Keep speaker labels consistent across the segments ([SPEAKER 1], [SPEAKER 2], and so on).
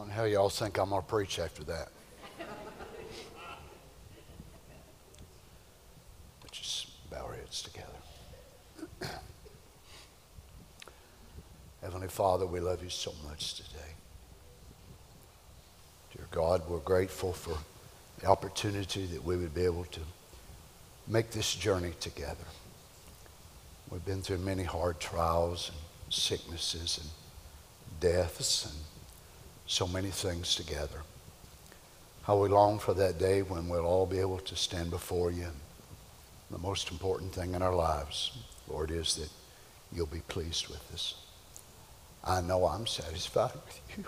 [SPEAKER 1] I know how y'all think I'm going to preach after that. but just bow our heads together. Heavenly Father, we love you so much today. Dear God, we're grateful for the opportunity that we would be able to make this journey together. We've been through many hard trials and sicknesses and deaths and so many things together. How we long for that day when we'll all be able to stand before you. The most important thing in our lives, Lord, is that you'll be pleased with us. I know I'm satisfied with you.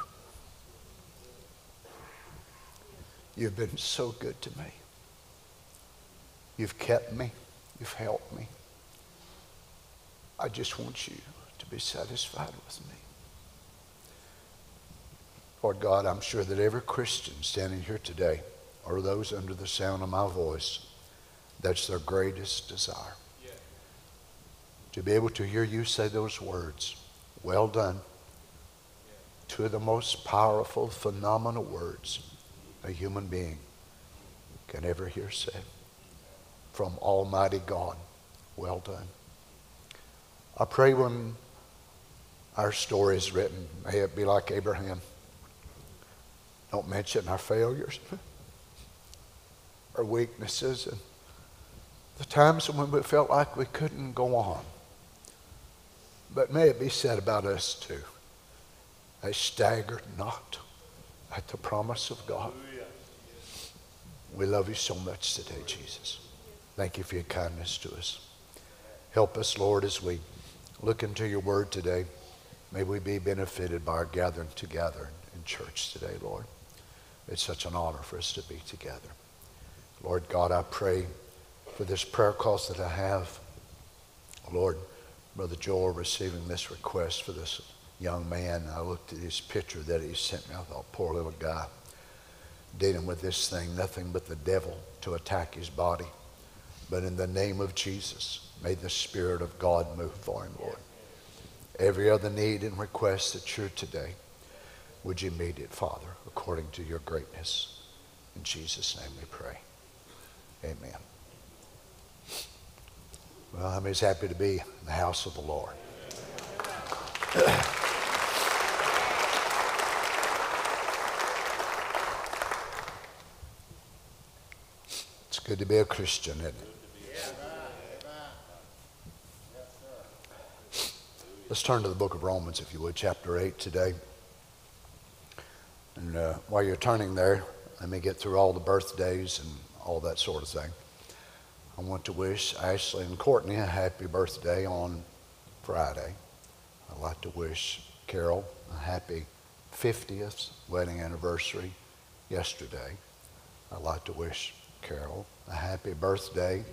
[SPEAKER 1] You've been so good to me. You've kept me. You've helped me. I just want you to be satisfied with me. Lord God, I'm sure that every Christian standing here today, or those under the sound of my voice, that's their greatest desire. Yeah. To be able to hear you say those words, well done. Yeah. Two of the most powerful, phenomenal words a human being can ever hear said from Almighty God. Well done. I pray when our story is written, may it be like Abraham. Don't mention our failures, our weaknesses, and the times when we felt like we couldn't go on. But may it be said about us too. They staggered not at the promise of God. We love you so much today, Jesus. Thank you for your kindness to us. Help us, Lord, as we look into your word today. May we be benefited by our gathering together in church today, Lord. It's such an honor for us to be together. Lord God, I pray for this prayer cause that I have. Lord, Brother Joel receiving this request for this young man. I looked at his picture that he sent me. I thought, poor little guy dealing with this thing, nothing but the devil to attack his body. But in the name of Jesus, may the Spirit of God move for him, Lord. Every other need and request that's here today, would you meet it, Father, according to your greatness? In Jesus' name we pray. Amen. Well, I'm as happy to be in the house of the Lord. it's good to be a Christian, isn't it? Let's turn to the book of Romans, if you would, chapter 8 today. And uh, while you're turning there, let me get through all the birthdays and all that sort of thing. I want to wish Ashley and Courtney a happy birthday on Friday. I'd like to wish Carol a happy 50th wedding anniversary yesterday. I'd like to wish Carol a happy birthday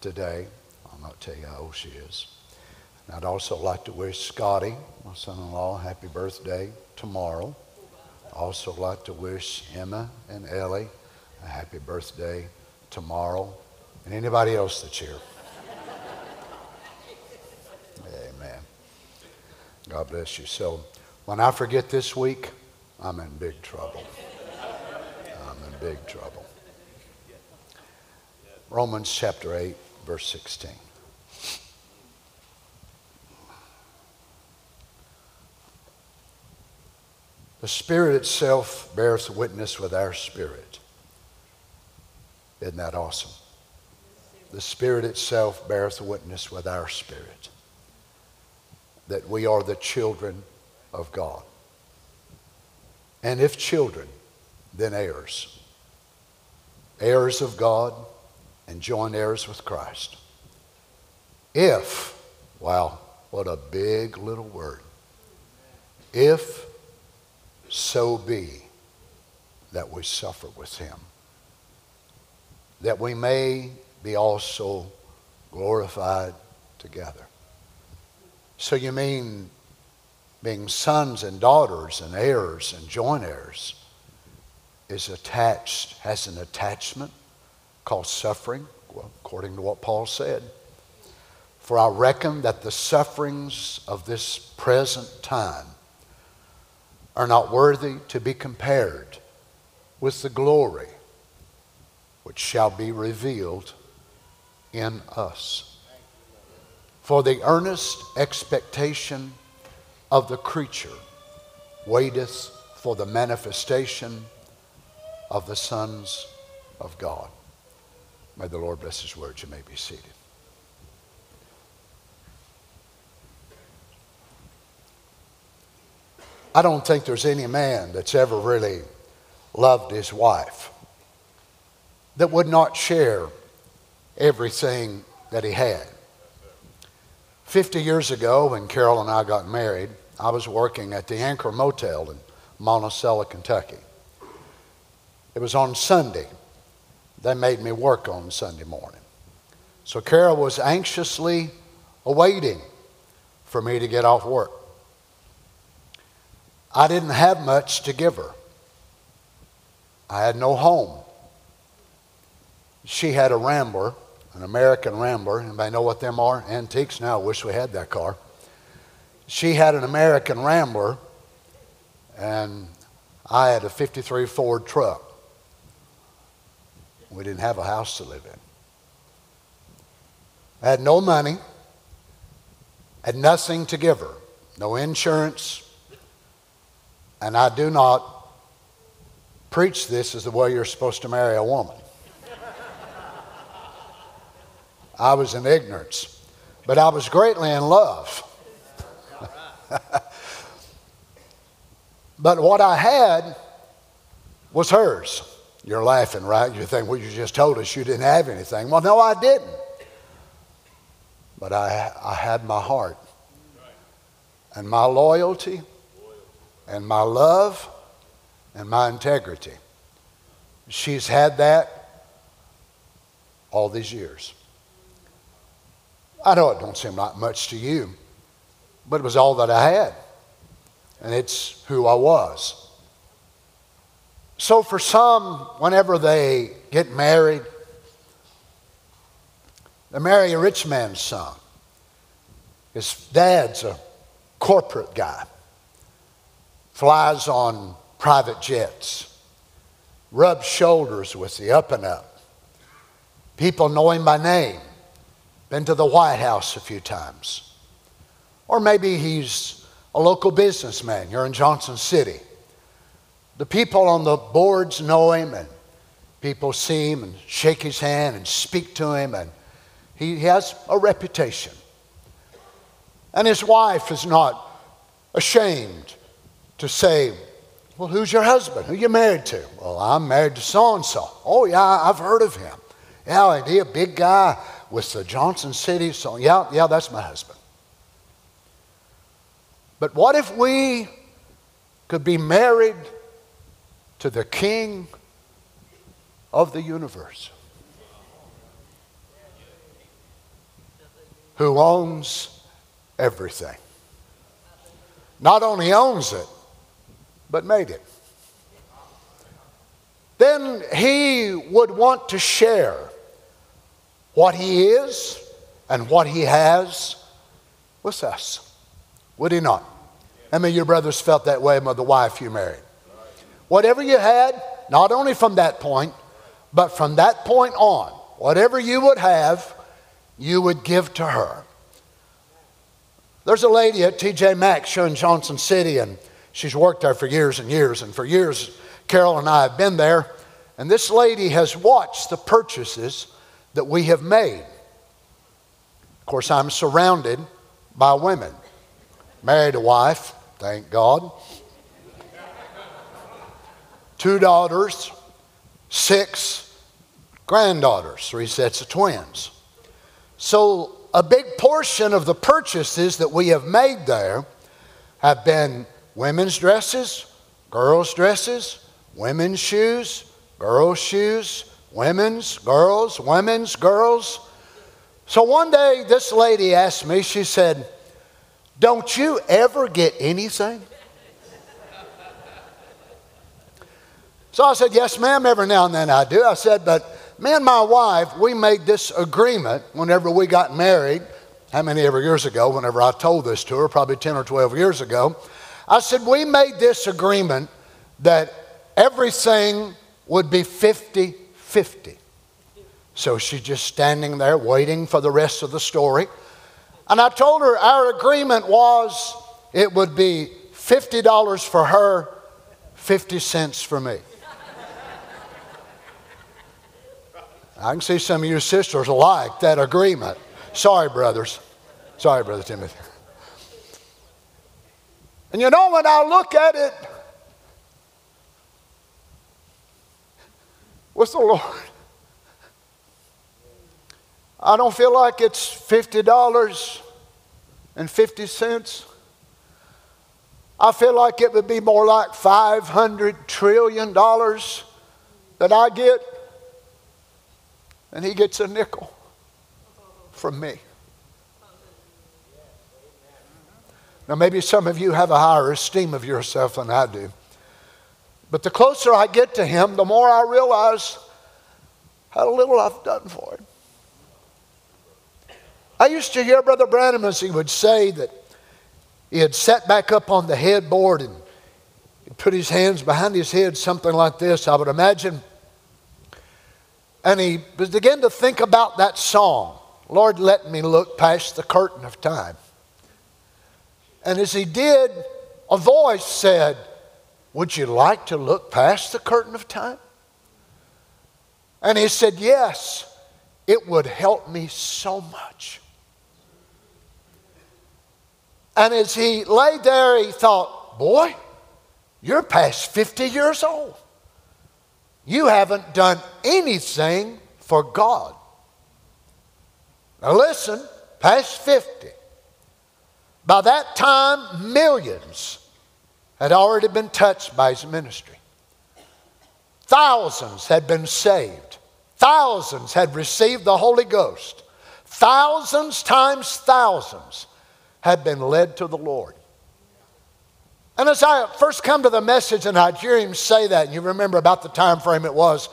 [SPEAKER 1] today. I'll not tell you how old she is. And I'd also like to wish Scotty, my son-in-law, a happy birthday tomorrow. Also like to wish Emma and Ellie a happy birthday tomorrow. And anybody else that's here. Amen. God bless you. So when I forget this week, I'm in big trouble. I'm in big trouble. Romans chapter 8, verse 16. The Spirit itself bears witness with our spirit. Isn't that awesome? The Spirit itself bears witness with our spirit that we are the children of God. And if children, then heirs. Heirs of God and joint heirs with Christ. If, wow, what a big little word. If so be that we suffer with him, that we may be also glorified together. So you mean being sons and daughters and heirs and joint heirs is attached, has an attachment called suffering, well, according to what Paul said. For I reckon that the sufferings of this present time are not worthy to be compared with the glory which shall be revealed in us. For the earnest expectation of the creature waiteth for the manifestation of the sons of God. May the Lord bless his words. You may be seated. I don't think there's any man that's ever really loved his wife that would not share everything that he had. 50 years ago, when Carol and I got married, I was working at the Anchor Motel in Monticello, Kentucky. It was on Sunday. They made me work on Sunday morning. So Carol was anxiously awaiting for me to get off work. I didn't have much to give her. I had no home. She had a Rambler, an American Rambler. Anybody know what them are? Antiques now. Wish we had that car. She had an American Rambler, and I had a 53 Ford truck. We didn't have a house to live in. I had no money, had nothing to give her, no insurance, and I do not preach this as the way you're supposed to marry a woman. I was in ignorance, but I was greatly in love. but what I had was hers. You're laughing, right? You think, well, you just told us you didn't have anything. Well, no, I didn't. But I, I had my heart and my loyalty and my love and my integrity. She's had that all these years. I know it don't seem like much to you, but it was all that I had. And it's who I was. So for some, whenever they get married, they marry a rich man's son. His dad's a corporate guy flies on private jets, rubs shoulders with the up and up. People know him by name, been to the White House a few times. Or maybe he's a local businessman. You're in Johnson City. The people on the boards know him, and people see him and shake his hand and speak to him, and he has a reputation. And his wife is not ashamed to say, Well, who's your husband? Who you married to? Well, I'm married to so and so. Oh, yeah, I've heard of him. Yeah, he a big guy with the Johnson City? So, yeah, yeah, that's my husband. But what if we could be married to the King of the universe who owns everything? Not only owns it, but made it. Then he would want to share what he is and what he has with us. Would he not? I mean, your brothers felt that way with the wife you married? Whatever you had, not only from that point, but from that point on, whatever you would have, you would give to her. There's a lady at TJ Maxx in Johnson City, and She's worked there for years and years, and for years, Carol and I have been there. And this lady has watched the purchases that we have made. Of course, I'm surrounded by women. Married a wife, thank God. Two daughters, six granddaughters, three sets of twins. So, a big portion of the purchases that we have made there have been women's dresses, girls' dresses, women's shoes, girls' shoes, women's, girls, women's, girls. So one day this lady asked me, she said, Don't you ever get anything? So I said, Yes, ma'am, every now and then I do. I said, But me and my wife, we made this agreement whenever we got married. How many ever years ago, whenever I told this to her, probably 10 or 12 years ago. I said, We made this agreement that everything would be 50 50. So she's just standing there waiting for the rest of the story. And I told her our agreement was it would be $50 for her, 50 cents for me. I can see some of your sisters like that agreement. Sorry, brothers. Sorry, Brother Timothy. And you know, when I look at it with the Lord, I don't feel like it's $50 and 50 cents. I feel like it would be more like $500 trillion that I get, and he gets a nickel from me. Now, maybe some of you have a higher esteem of yourself than I do. But the closer I get to him, the more I realize how little I've done for him. I used to hear Brother Branham as he would say that he had sat back up on the headboard and he'd put his hands behind his head, something like this, I would imagine. And he began to think about that song, Lord, let me look past the curtain of time. And as he did, a voice said, Would you like to look past the curtain of time? And he said, Yes, it would help me so much. And as he lay there, he thought, Boy, you're past 50 years old. You haven't done anything for God. Now listen, past 50. By that time, millions had already been touched by his ministry. Thousands had been saved. Thousands had received the Holy Ghost. Thousands times thousands had been led to the Lord. And as I first come to the message and I hear him say that, and you remember about the time frame it was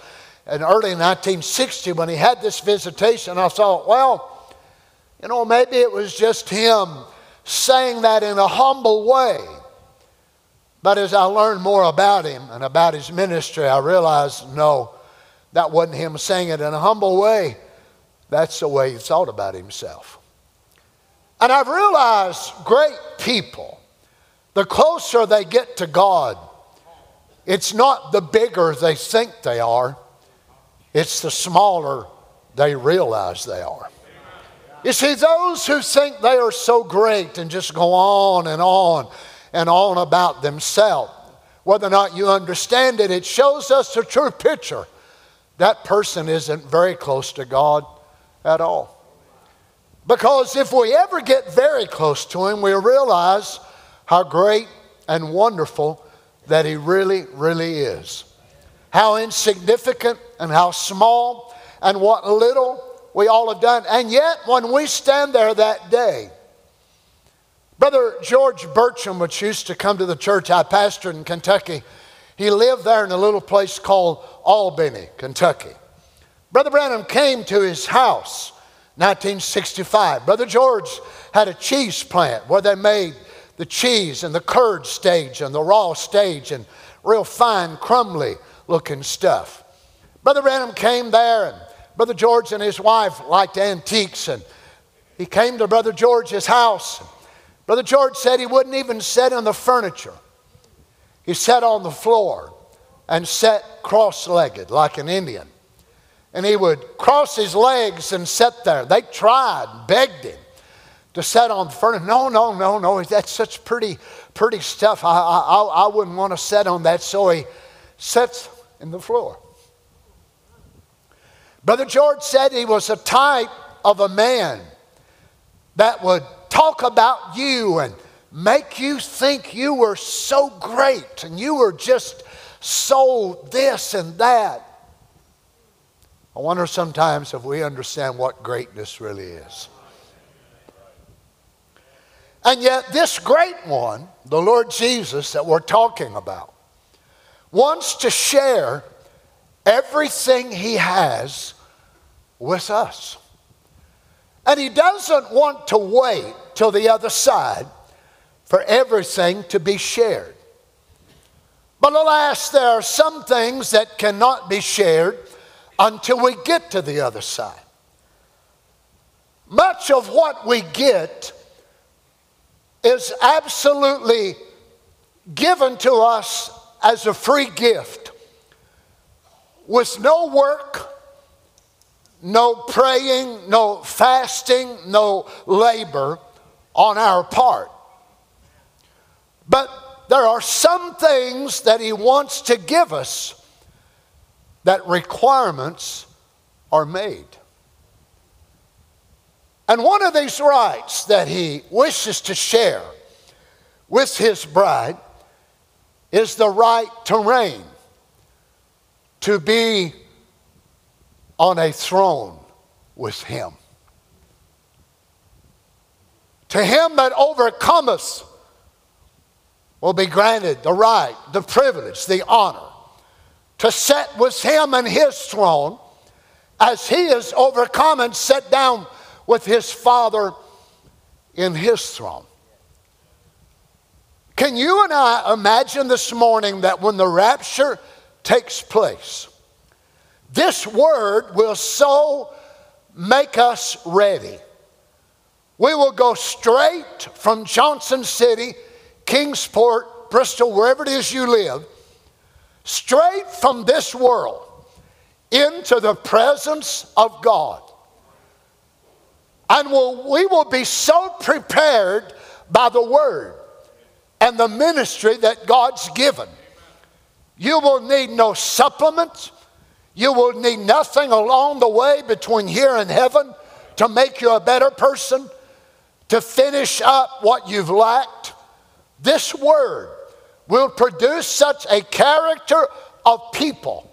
[SPEAKER 1] in early 1960 when he had this visitation, I thought, well, you know, maybe it was just him saying that in a humble way. But as I learned more about him and about his ministry, I realized no, that wasn't him saying it in a humble way. That's the way he thought about himself. And I've realized great people, the closer they get to God, it's not the bigger they think they are, it's the smaller they realize they are. You see, those who think they are so great and just go on and on and on about themselves, whether or not you understand it, it shows us the true picture. That person isn't very close to God at all. Because if we ever get very close to Him, we realize how great and wonderful that He really, really is. How insignificant and how small and what little we all have done. And yet, when we stand there that day, Brother George Bertram, which used to come to the church I pastored in Kentucky, he lived there in a little place called Albany, Kentucky. Brother Branham came to his house 1965. Brother George had a cheese plant where they made the cheese and the curd stage and the raw stage and real fine, crumbly looking stuff. Brother Branham came there, and Brother George and his wife liked antiques, and he came to Brother George's house. Brother George said he wouldn't even sit on the furniture. He sat on the floor and sat cross legged like an Indian and he would cross his legs and sit there. They tried, begged him to sit on the furniture. No, no, no, no. That's such pretty, pretty stuff. I, I, I wouldn't want to sit on that. So he sits in the floor. Brother George said he was a type of a man that would talk about you and make you think you were so great and you were just so this and that. I wonder sometimes if we understand what greatness really is. And yet, this great one, the Lord Jesus that we're talking about, wants to share everything he has with us. And he doesn't want to wait till the other side for everything to be shared. But alas, there are some things that cannot be shared until we get to the other side. Much of what we get is absolutely given to us as a free gift with no work, no praying, no fasting, no labor on our part. But there are some things that He wants to give us that requirements are made. And one of these rights that He wishes to share with His bride is the right to reign, to be on a throne with Him. To him that overcometh will be granted the right, the privilege, the honor to sit with him in his throne as he is overcome and set down with his Father in his throne. Can you and I imagine this morning that when the rapture takes place, this word will so make us ready. We will go straight from Johnson City Kingsport, Bristol, wherever it is you live, straight from this world into the presence of God. And we'll, we will be so prepared by the word and the ministry that God's given. You will need no supplements. You will need nothing along the way between here and heaven to make you a better person, to finish up what you've lacked. This word will produce such a character of people.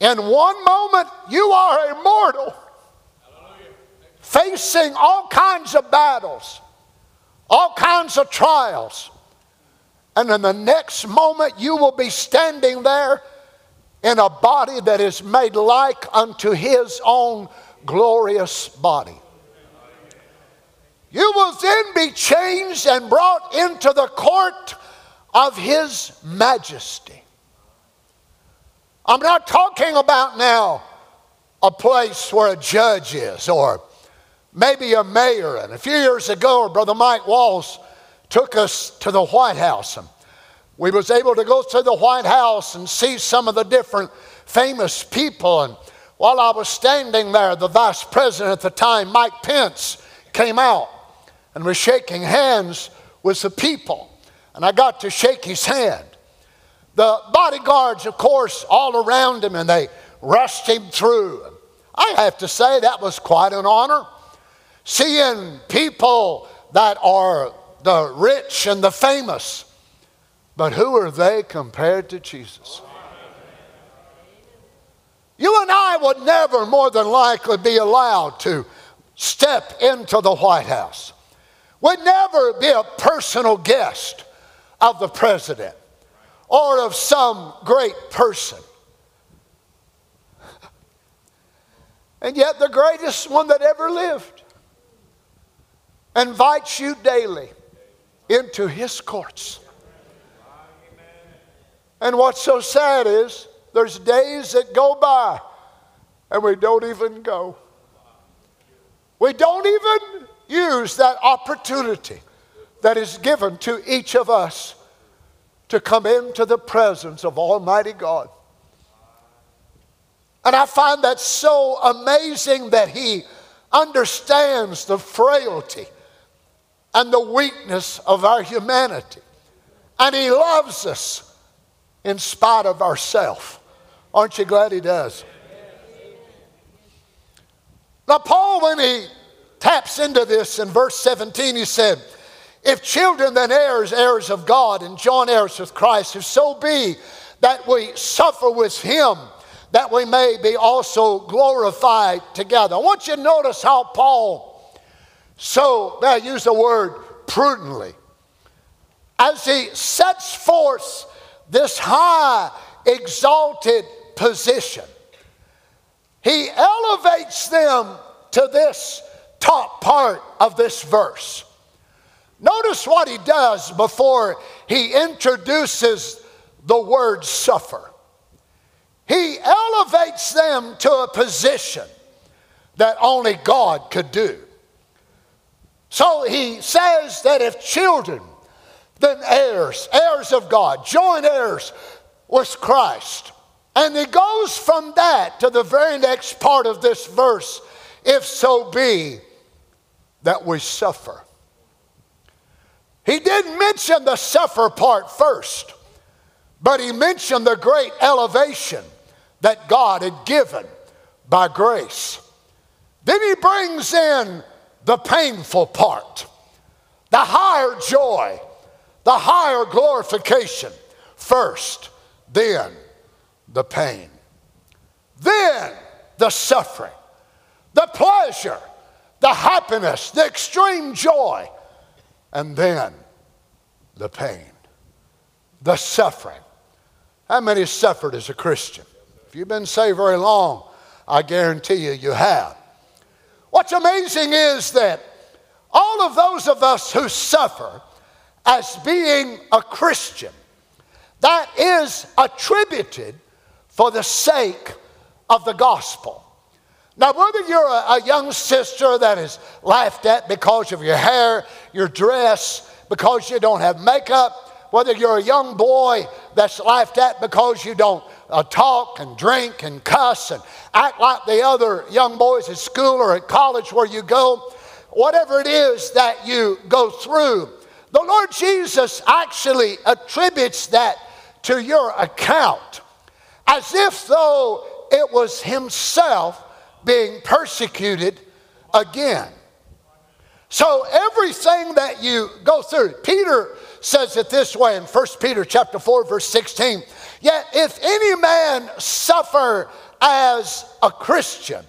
[SPEAKER 1] In one moment, you are immortal, facing all kinds of battles, all kinds of trials. And in the next moment, you will be standing there in a body that is made like unto his own glorious body. You will then be changed and brought into the court of His majesty. I'm not talking about now a place where a judge is or maybe a mayor. And a few years ago, Brother Mike Walls took us to the White House. We was able to go to the White House and see some of the different famous people. And while I was standing there, the vice president at the time, Mike Pence, came out and was shaking hands with the people. And I got to shake his hand. The bodyguards, of course, all around him, and they rushed him through. I have to say that was quite an honor. Seeing people that are the rich and the famous, but who are they compared to Jesus? You and I would never more than likely be allowed to step into the White House We'd never be a personal guest of the president or of some great person. And yet, the greatest one that ever lived invites you daily into his courts. And what's so sad is there's days that go by and we don't even go. We don't even use that opportunity that is given to each of us to come into the presence of Almighty God. And I find that so amazing that He understands the frailty and the weakness of our humanity. And He loves us in spite of ourself. Aren't you glad He does? Now, Paul, when he taps into this in verse 17. He said, If children, then heirs, heirs of God, and joint heirs with Christ, if so be that we suffer with him, that we may be also glorified together. I want you to notice how Paul, so, I use the word prudently, as he sets forth this high, exalted position, he elevates them to this top part of this verse. Notice what he does before he introduces the word suffer. He elevates them to a position that only God could do. So he says that if children, then heirs, heirs of God, joint heirs with Christ. And he goes from that to the very next part of this verse if so be that we suffer. He didn't mention the suffer part first, but he mentioned the great elevation that God had given by grace. Then he brings in the painful part, the higher joy, the higher glorification first, then the pain, then the suffering, the pleasure, the happiness, the extreme joy, and then the pain, the suffering. How many suffered as a Christian? If you've been saved very long, I guarantee you, you have. What's amazing is that all of those of us who suffer as being a Christian, that is attributed for the sake of the gospel. Now, whether you're a, a, young sister that is laughed at because of your hair, your dress, because you don't have makeup, whether you're a young boy that's laughed at because you don't uh, talk and drink and cuss and act like the other young boys at school or at college where you go, whatever it is that you go through, the Lord Jesus actually attributes that to your account as if though it was Himself being persecuted again. So everything that you go through, Peter says it this way in 1 Peter chapter 4 verse 16, yet if any man suffer as a Christian.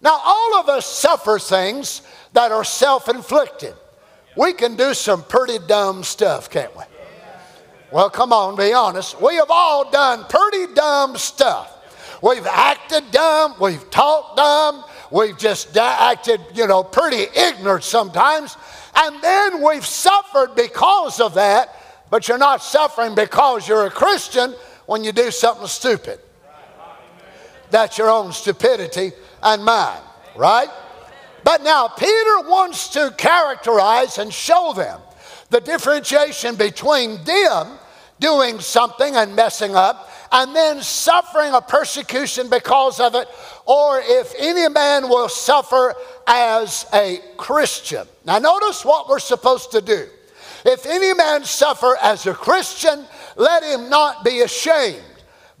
[SPEAKER 1] Now all of us suffer things that are self-inflicted. We can do some pretty dumb stuff, can't we? Well, come on, be honest. We have all done pretty dumb stuff. We've acted dumb, we've talked dumb, we've just acted, you know, pretty ignorant sometimes. And then we've suffered because of that, but you're not suffering because you're a Christian when you do something stupid. That's your own stupidity and mine, right? But now Peter wants to characterize and show them the differentiation between them doing something and messing up and then suffering a persecution because of it, or if any man will suffer as a Christian. Now, notice what we're supposed to do. If any man suffer as a Christian, let him not be ashamed,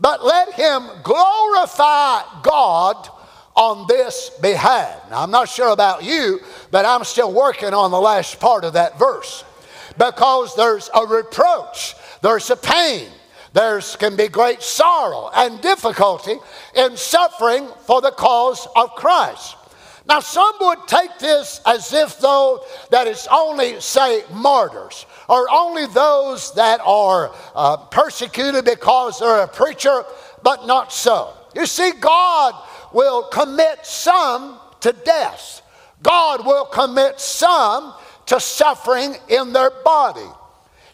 [SPEAKER 1] but let him glorify God on this behalf. Now, I'm not sure about you, but I'm still working on the last part of that verse because there's a reproach, there's a pain, there can be great sorrow and difficulty in suffering for the cause of Christ. Now, some would take this as if though that it's only, say, martyrs or only those that are uh, persecuted because they're a preacher, but not so. You see, God will commit some to death. God will commit some to suffering in their body.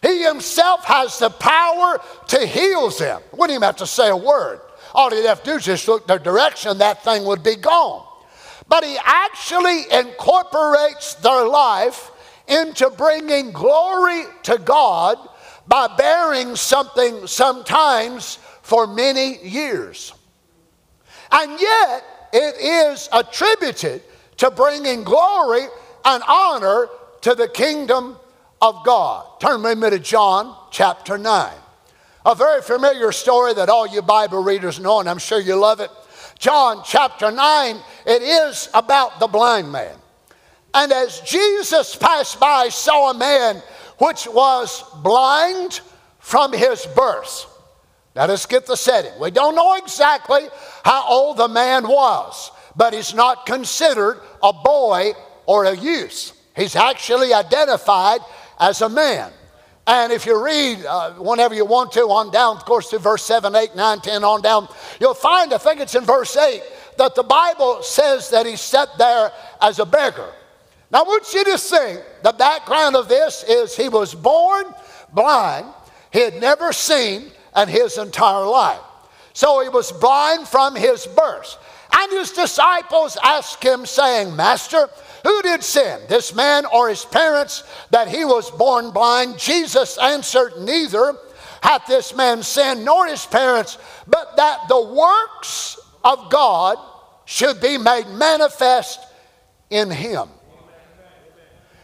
[SPEAKER 1] He himself has the power to heal them. Wouldn't even have to say a word. All he'd have to do is just look the direction, that thing would be gone. But he actually incorporates their life into bringing glory to God by bearing something sometimes for many years. And yet, it is attributed to bringing glory and honor to the kingdom of God. Turn with me to John chapter 9. A very familiar story that all you Bible readers know, and I'm sure you love it. John chapter 9, it is about the blind man. And as Jesus passed by, saw a man which was blind from his birth. Now let's get the setting. We don't know exactly how old the man was, but he's not considered a boy or a youth. He's actually identified as a man. And if you read uh, whenever you want to on down, of course, to verse 7, 8, 9, 10 on down, you'll find, I think it's in verse 8, that the Bible says that he sat there as a beggar. Now, I want you to think the background of this is he was born blind, he had never seen in his entire life. So he was blind from his birth. And his disciples asked him, saying, Master, who did sin, this man or his parents, that he was born blind? Jesus answered, Neither hath this man sinned nor his parents, but that the works of God should be made manifest in him.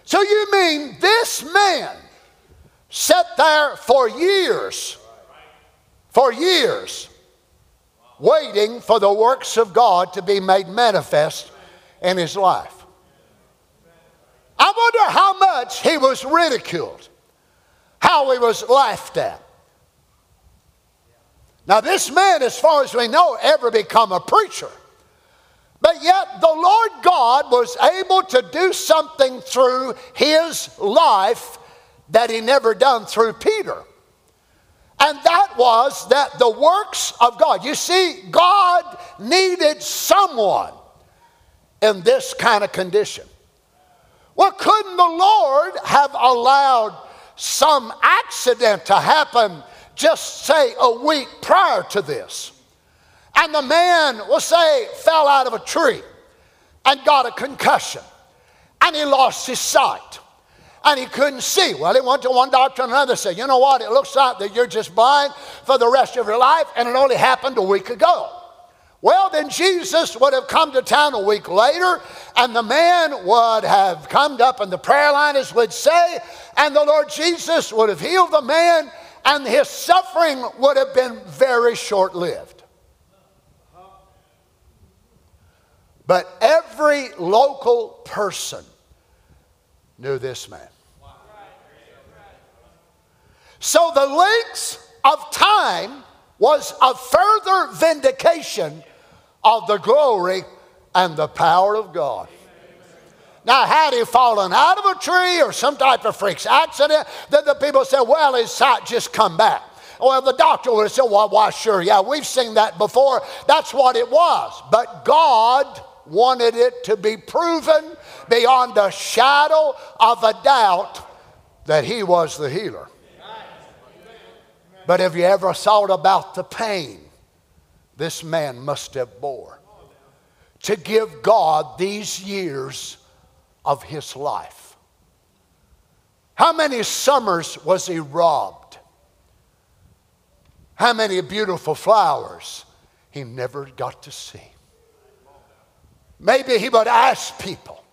[SPEAKER 1] So you mean this man sat there for years, for years, waiting for the works of God to be made manifest in his life? I wonder how much he was ridiculed, how he was laughed at. Now, this man, as far as we know, ever become a preacher. But yet, the Lord God was able to do something through his life that he never done through Peter. And that was that the works of God. You see, God needed someone in this kind of condition. Well, couldn't the Lord have allowed some accident to happen just say a week prior to this? and the man, we'll say, fell out of a tree and got a concussion and he lost his sight and he couldn't see. Well, he went to one doctor and another said, You know what? It looks like that you're just blind for the rest of your life, and it only happened a week ago. Well, then Jesus would have come to town a week later, and the man would have come up, and the prayer liners would say, and the Lord Jesus would have healed the man, and his suffering would have been very short lived. But every local person knew this man. So the length of time was a further vindication of the glory and the power of God. Now, had he fallen out of a tree or some type of freak accident, then the people said, well, his sight just come back. Well, the doctor would have said, well, why, sure, yeah, we've seen that before. That's what it was. But God wanted it to be proven beyond a shadow of a doubt that he was the healer. But have you ever thought about the pain this man must have bore to give God these years of his life? How many summers was he robbed? How many beautiful flowers he never got to see? Maybe he would ask people,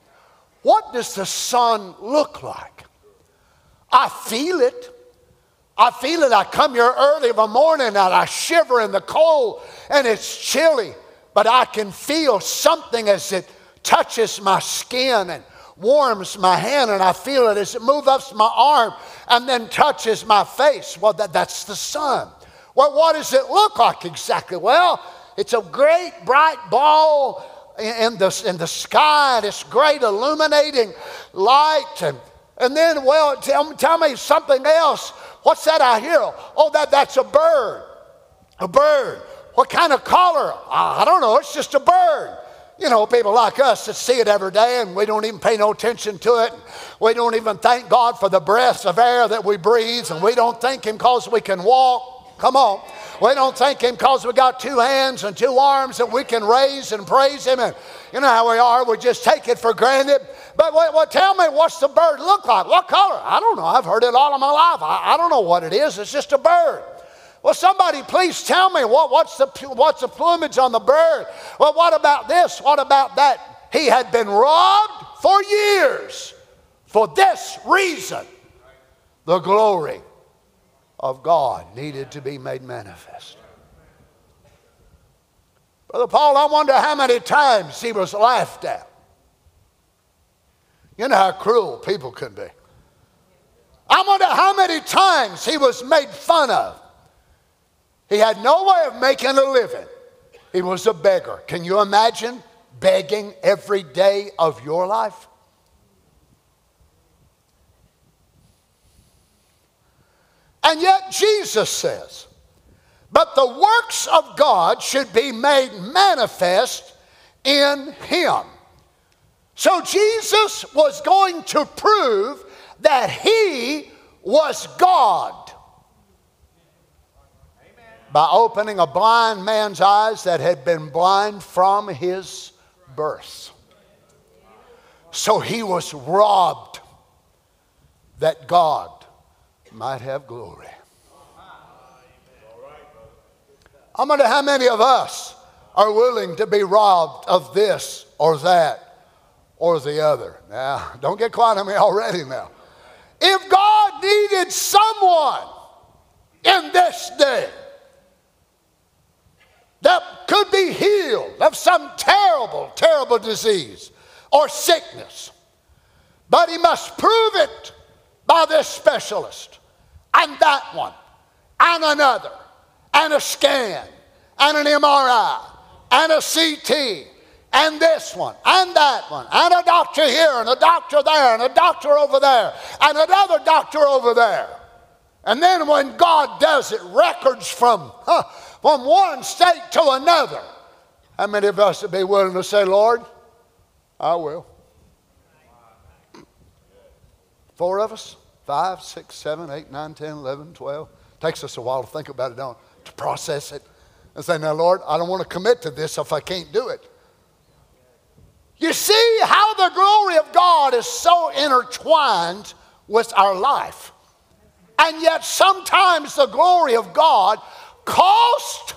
[SPEAKER 1] What does the sun look like? I feel it. I feel it. I come here early of a morning and I shiver in the cold and it's chilly, but I can feel something as it touches my skin and warms my hand and I feel it as it moves up my arm and then touches my face. Well, that, that's the sun. Well, what does it look like exactly? Well, it's a great bright ball in the, in the sky, this great illuminating light. And, and then, well, tell, tell me something else. What's that I hear? Oh, that, that's a bird. A bird. What kind of color? I don't know. It's just a bird. You know, people like us that see it every day and we don't even pay no attention to it. We don't even thank God for the breath of air that we breathe and we don't thank Him because we can walk. Come on. We don't thank Him because we got two hands and two arms that we can raise and praise Him. And you know how we are, we just take it for granted. But well, tell me, what's the bird look like? What color? I don't know. I've heard it all of my life. I, I don't know what it is. It's just a bird. Well, somebody please tell me what, what's, the, what's the plumage on the bird? Well, what about this? What about that? He had been robbed for years for this reason the glory of God needed to be made manifest. Brother Paul, I wonder how many times he was laughed at. You know how cruel people can be. I wonder how many times he was made fun of. He had no way of making a living. He was a beggar. Can you imagine begging every day of your life? And yet Jesus says, but the works of God should be made manifest in him. So Jesus was going to prove that he was God by opening a blind man's eyes that had been blind from his birth. So he was robbed that God might have glory. I wonder how many of us are willing to be robbed of this or that or the other. Now, don't get quiet on me already now. If God needed someone in this day that could be healed of some terrible, terrible disease or sickness, but he must prove it by this specialist and that one and another and a scan and an MRI and a CT and this one and that one and a doctor here and a doctor there and a doctor over there and another doctor over there. And then when God does it, records from, huh, from one state to another. How many of us would be willing to say, Lord, I will? Four of us? Five, six, seven, eight, nine, ten, eleven, twelve. Takes us a while to think about it, don't it? To process it. And say, now, Lord, I don't want to commit to this if I can't do it. You see how the glory of God is so intertwined with our life. And yet, sometimes the glory of God cost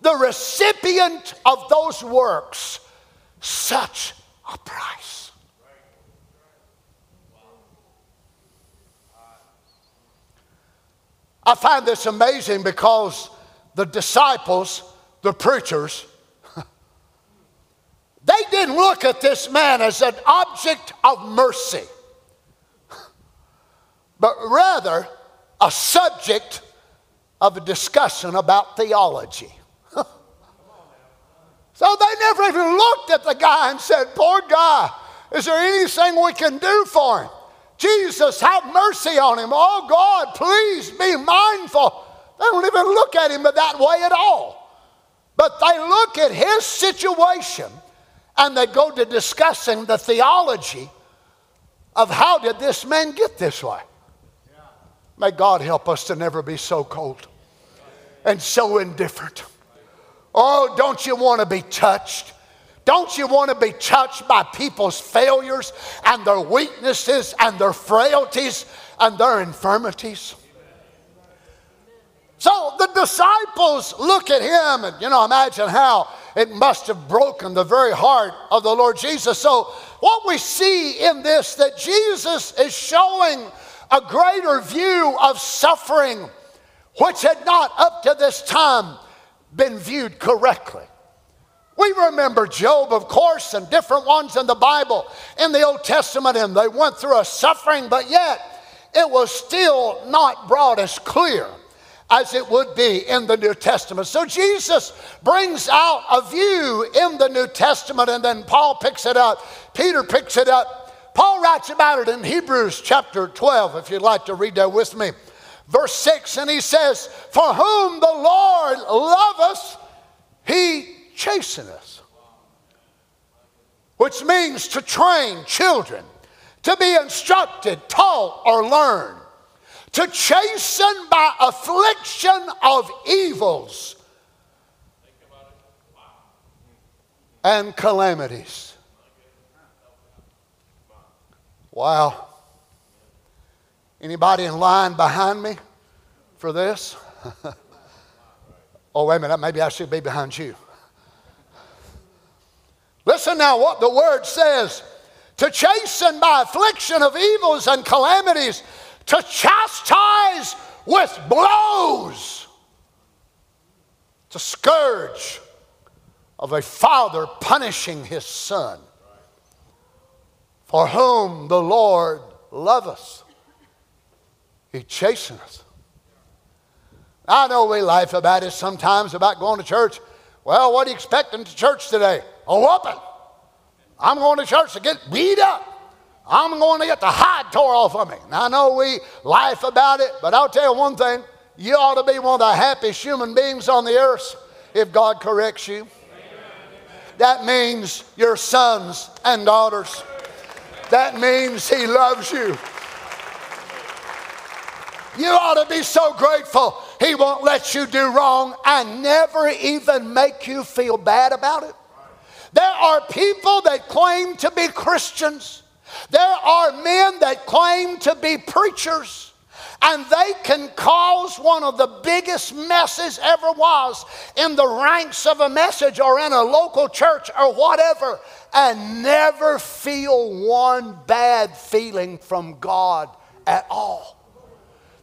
[SPEAKER 1] the recipient of those works such a price. I find this amazing because the disciples, the preachers, they didn't look at this man as an object of mercy, but rather a subject of a discussion about theology. so they never even looked at the guy and said, Poor guy, is there anything we can do for him? Jesus, have mercy on him. Oh God, please be mindful. They don't even look at him that way at all. But they look at his situation and they go to discussing the theology of how did this man get this way. May God help us to never be so cold and so indifferent. Oh, don't you want to be touched? Don't you want to be touched by people's failures and their weaknesses and their frailties and their infirmities? So the disciples look at him and, you know, imagine how it must have broken the very heart of the Lord Jesus. So, what we see in this that Jesus is showing a greater view of suffering, which had not up to this time been viewed correctly. We remember Job, of course, and different ones in the Bible, in the Old Testament, and they went through a suffering, but yet it was still not brought as clear as it would be in the New Testament. So Jesus brings out a view in the New Testament, and then Paul picks it up. Peter picks it up. Paul writes about it in Hebrews chapter 12, if you'd like to read that with me. Verse 6, and he says, For whom the Lord loveth, he chasteneth. Which means to train children, to be instructed, taught, or learn, to chasten by affliction of evils and calamities. Wow. Anybody in line behind me for this? oh, wait a minute. Maybe I should be behind you. Listen now what the word says to chasten by affliction of evils and calamities, to chastise with blows, to scourge of a father punishing his son, for whom the Lord loveth. He chasteneth. I know we laugh about it sometimes about going to church. Well, what are you expecting to church today? A whooping. I'm going to church to get beat up. I'm going to get the hide tore off of me. I know we laugh about it, but I'll tell you one thing. You ought to be one of the happiest human beings on the earth if God corrects you. That means your sons and daughters that means He loves you. You ought to be so grateful He won't let you do wrong and never even make you feel bad about it. There are people that claim to be Christians. There are men that claim to be preachers. And they can cause one of the biggest messes ever was in the ranks of a message or in a local church or whatever, and never feel one bad feeling from God at all.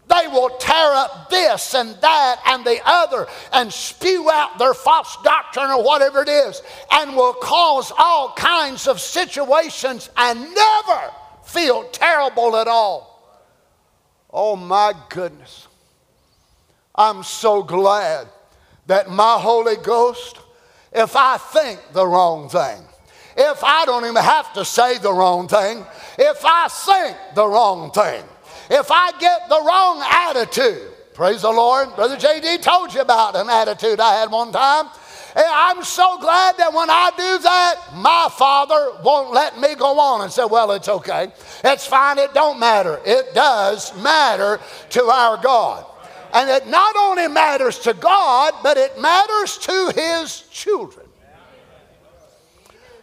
[SPEAKER 1] They will tear up this and that and the other and spew out their false doctrine or whatever it is and will cause all kinds of situations and never feel terrible at all. Oh my goodness. I'm so glad that my Holy Ghost, if I think the wrong thing, if I don't even have to say the wrong thing, if I think the wrong thing, if I get the wrong attitude, praise the Lord. Brother JD told you about an attitude I had one time. I'm so glad that when I do that, my father won't let me go on and say, Well, it's okay. It's fine. It don't matter. It does matter to our God. And it not only matters to God, but it matters to his children.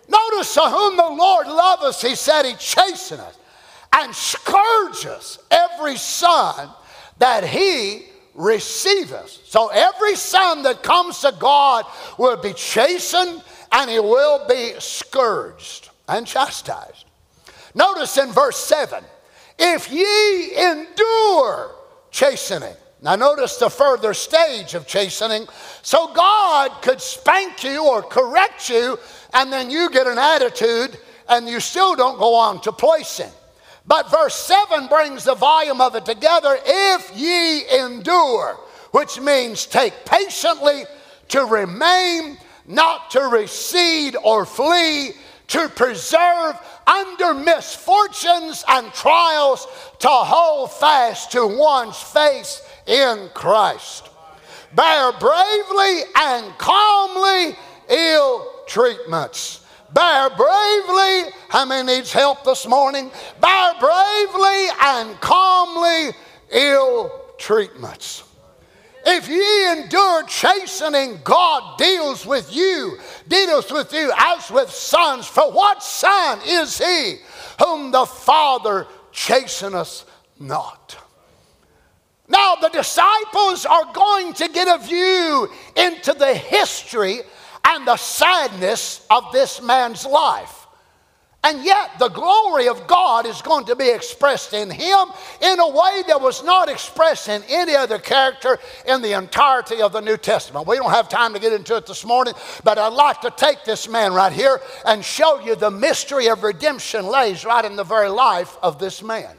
[SPEAKER 1] Notice to whom the Lord loveth, he said, he chasteneth and scourges every son that he receiveth. So every son that comes to God will be chastened and he will be scourged and chastised. Notice in verse 7 if ye endure chastening. Now, notice the further stage of chastening. So, God could spank you or correct you, and then you get an attitude, and you still don't go on to placing. But verse 7 brings the volume of it together if ye endure, which means take patiently to remain, not to recede or flee, to preserve under misfortunes and trials, to hold fast to one's faith in Christ. Bear bravely and calmly ill treatments Bear bravely. How many needs help this morning? Bear bravely and calmly ill treatments. If ye endure chastening, God deals with you, deals with you as with sons. For what son is he whom the Father chasteneth not? Now, the disciples are going to get a view into the history and the sadness of this man's life. And yet, the glory of God is going to be expressed in him in a way that was not expressed in any other character in the entirety of the New Testament. We don't have time to get into it this morning, but I'd like to take this man right here and show you the mystery of redemption lays right in the very life of this man.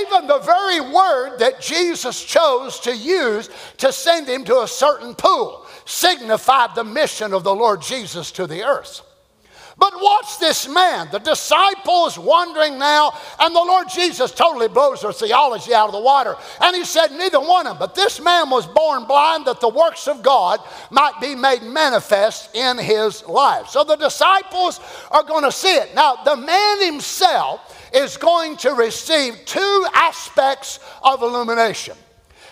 [SPEAKER 1] Even the very word that Jesus chose to use to send him to a certain pool signified the mission of the Lord Jesus to the earth. But watch this man. The disciples wondering now, and the Lord Jesus totally blows their theology out of the water. And he said, Neither one of them, but this man was born blind that the works of God might be made manifest in his life. So the disciples are going to see it. Now, the man himself is going to receive two aspects of illumination.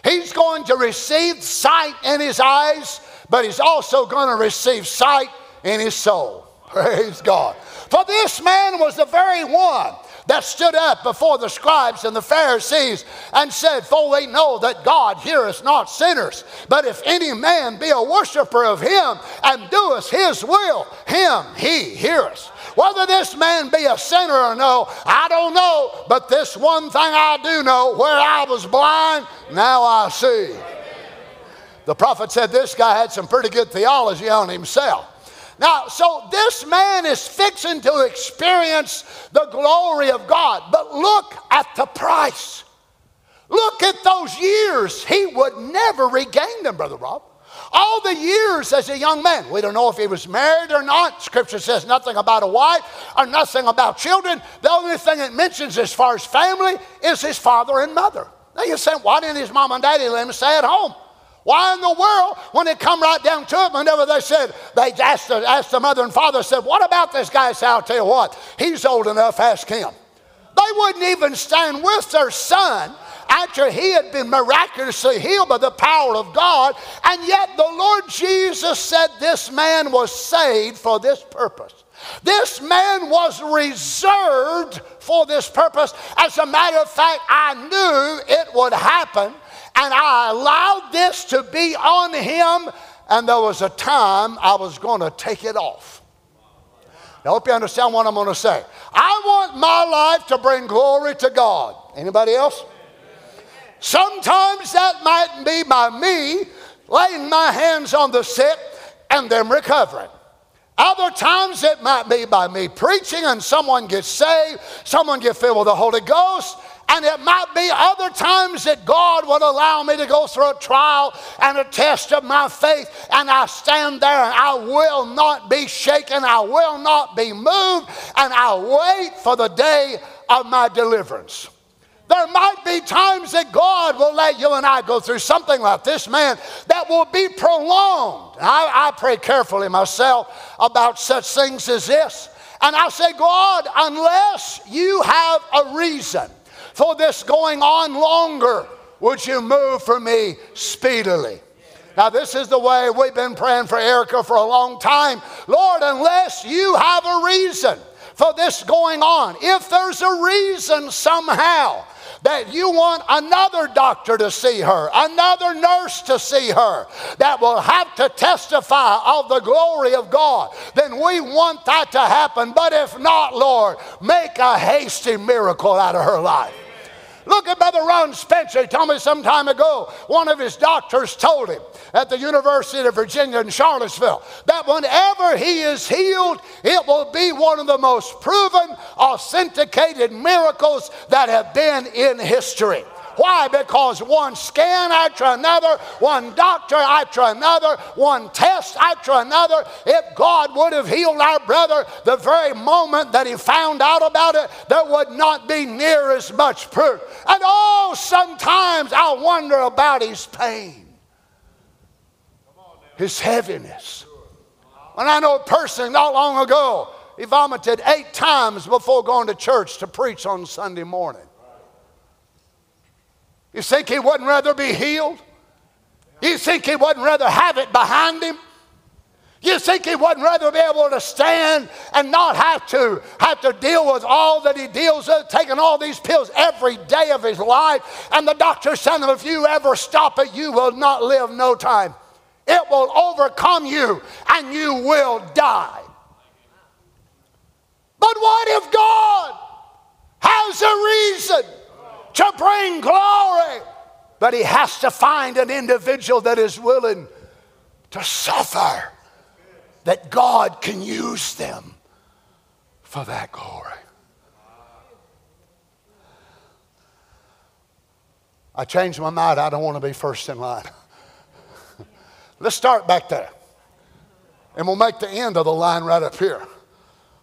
[SPEAKER 1] He's going to receive sight in his eyes but he's also going to receive sight in his soul. Praise God. For this man was the very one that stood up before the scribes and the Pharisees and said, For we know that God heareth not sinners, but if any man be a worshiper of him and doeth his will, him he heareth. Whether this man be a sinner or no, I don't know, but this one thing I do know where I was blind, now I see. The prophet said this guy had some pretty good theology on himself. Now, so this man is fixing to experience the glory of God, but look at the price. Look at those years. He would never regain them, Brother Rob. All the years as a young man. We don't know if he was married or not. Scripture says nothing about a wife or nothing about children. The only thing it mentions as far as family is his father and mother. Now you say, why didn't his mom and daddy let him stay at home? Why in the world, when it come right down to it, whenever they said, they asked the, asked the mother and father, said, What about this guy? Say, I'll tell you what, he's old enough, ask him. They wouldn't even stand with their son after he had been miraculously healed by the power of God. And yet the Lord Jesus said this man was saved for this purpose. This man was reserved for this purpose. As a matter of fact, I knew it would happen and I allowed this to be on him, and there was a time I was going to take it off. I hope you understand what I'm going to say. I want my life to bring glory to God. Anybody else? Sometimes that might be by me laying my hands on the sick and them recovering. Other times it might be by me preaching and someone gets saved, someone gets filled with the Holy Ghost, and it might be other times that God would allow me to go through a trial and a test of my faith, and I stand there and I will not be shaken, I will not be moved, and I wait for the day of my deliverance. There might be times that God will let you and I go through something like this, man, that will be prolonged. I, I pray carefully myself about such things as this. And I say, God, unless you have a reason, for this going on longer, would you move for me speedily? Now, this is the way we've been praying for Erica for a long time. Lord, unless you have a reason for this going on, if there's a reason somehow, that you want another doctor to see her, another nurse to see her, that will have to testify of the glory of God, then we want that to happen. But if not, Lord, make a hasty miracle out of her life. Look at Brother Ron Spencer. He told me some time ago, one of his doctors told him at the University of Virginia in Charlottesville that whenever he is healed, it will be one of the most proven, authenticated miracles that have been in history. Why? Because one scan after another, one doctor after another, one test after another, if God would have healed our brother the very moment that he found out about it, there would not be near as much proof. And oh, sometimes I wonder about his pain, his heaviness. When I know a person not long ago, he vomited eight times before going to church to preach on Sunday morning. You think he wouldn't rather be healed? You think he wouldn't rather have it behind him? You think he wouldn't rather be able to stand and not have to have to deal with all that he deals with, taking all these pills every day of his life? And the doctor said, if you ever stop it, you will not live no time. It will overcome you and you will die. But what if God has a reason to bring glory. But he has to find an individual that is willing to suffer, that God can use them for that glory. I changed my mind. I don't want to be first in line. Let's start back there. And we'll make the end of the line right up here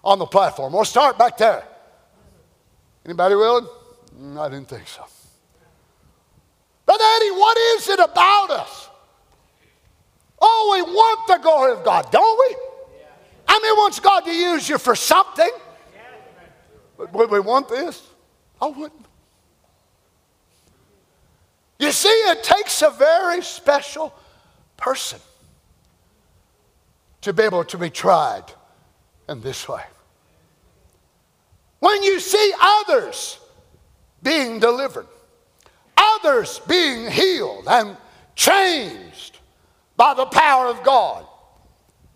[SPEAKER 1] on the platform. We'll start back there. Anybody willing? Mm, I didn't think so. But Eddie, what is it about us? Oh, we want the glory of God, don't we? I mean, wants God to use you for something. But would we want this? I wouldn't. You see, it takes a very special person to be able to be tried in this way. When you see others being delivered, others being healed and changed by the power of God.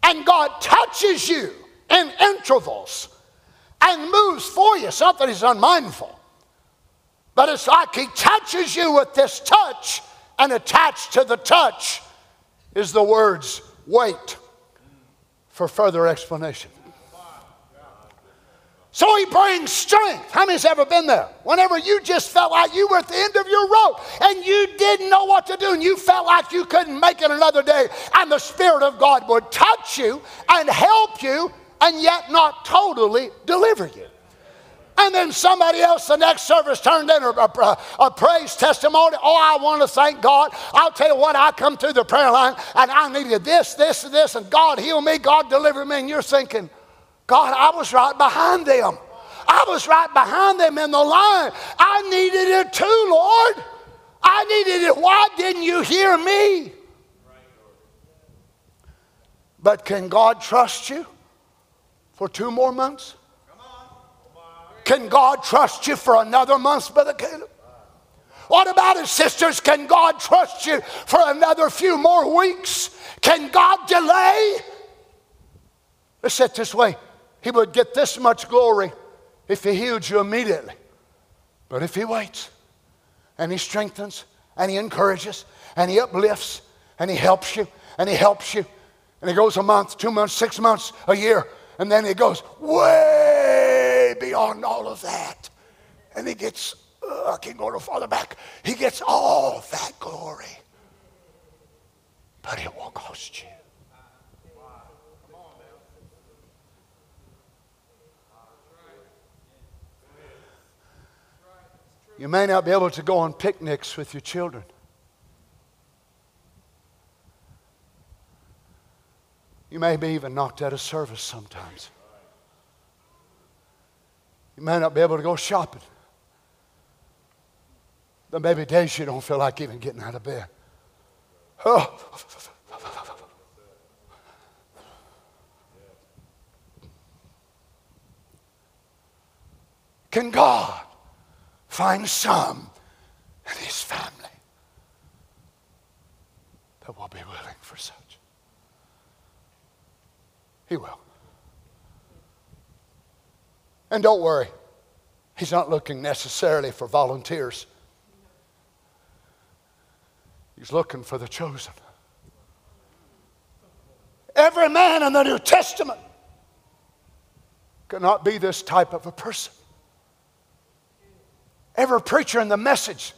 [SPEAKER 1] And God touches you in intervals and moves for you, something He's unmindful. But it's like He touches you with this touch, and attached to the touch is the words, wait for further explanation. So he brings strength. How many's ever been there? Whenever you just felt like you were at the end of your rope and you didn't know what to do and you felt like you couldn't make it another day, and the Spirit of God would touch you and help you and yet not totally deliver you. And then somebody else, the next service, turned in a, a, a, praise testimony. Oh, I want to thank God. I'll tell you what, I come through the prayer line and I needed this, this, and this, and God heal me, God deliver me. And you're thinking, God, I was right behind them. I was right behind them in the line. I needed it too, Lord. I needed it. Why didn't you hear me? But can God trust you for two more months? Can God trust you for another month, Brother Caleb? What about it, sisters? Can God trust you for another few more weeks? Can God delay? Let's it this way He would get this much glory if He healed you immediately. But if He waits and He strengthens and He encourages and He uplifts and He helps you and He helps you, and He goes a month, two months, six months, a year, and then He goes way beyond all of that. And he gets, uh, I can go no farther back. He gets all that glory. But it will cost you. You may not be able to go on picnics with your children. You may be even knocked out of service sometimes. You may not be able to go shopping. There may be days you don't feel like even getting out of bed. Oh. Can God find some in His family that will be willing for such? He will. And don't worry, he's not looking necessarily for volunteers, he's looking for the chosen. Every man in the New Testament cannot be this type of a person. Every preacher in the message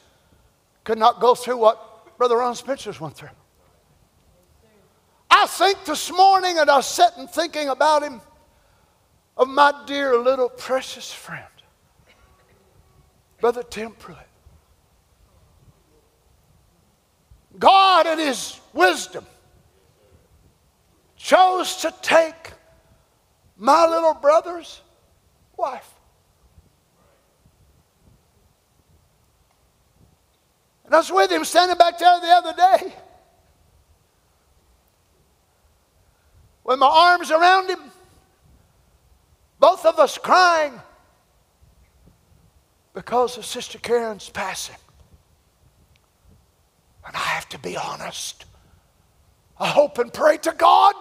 [SPEAKER 1] could not go through what Brother Ron Spencer's went through. I think this morning, and I sat and thinking about him of my dear little precious friend, Brother Tim Pruitt. God, in His wisdom, chose to take my little brother's wife. And I was with him standing back there the other day. With my arms around him both of us crying because of Sister Karen's passing. And I have to be honest. I hope and pray to God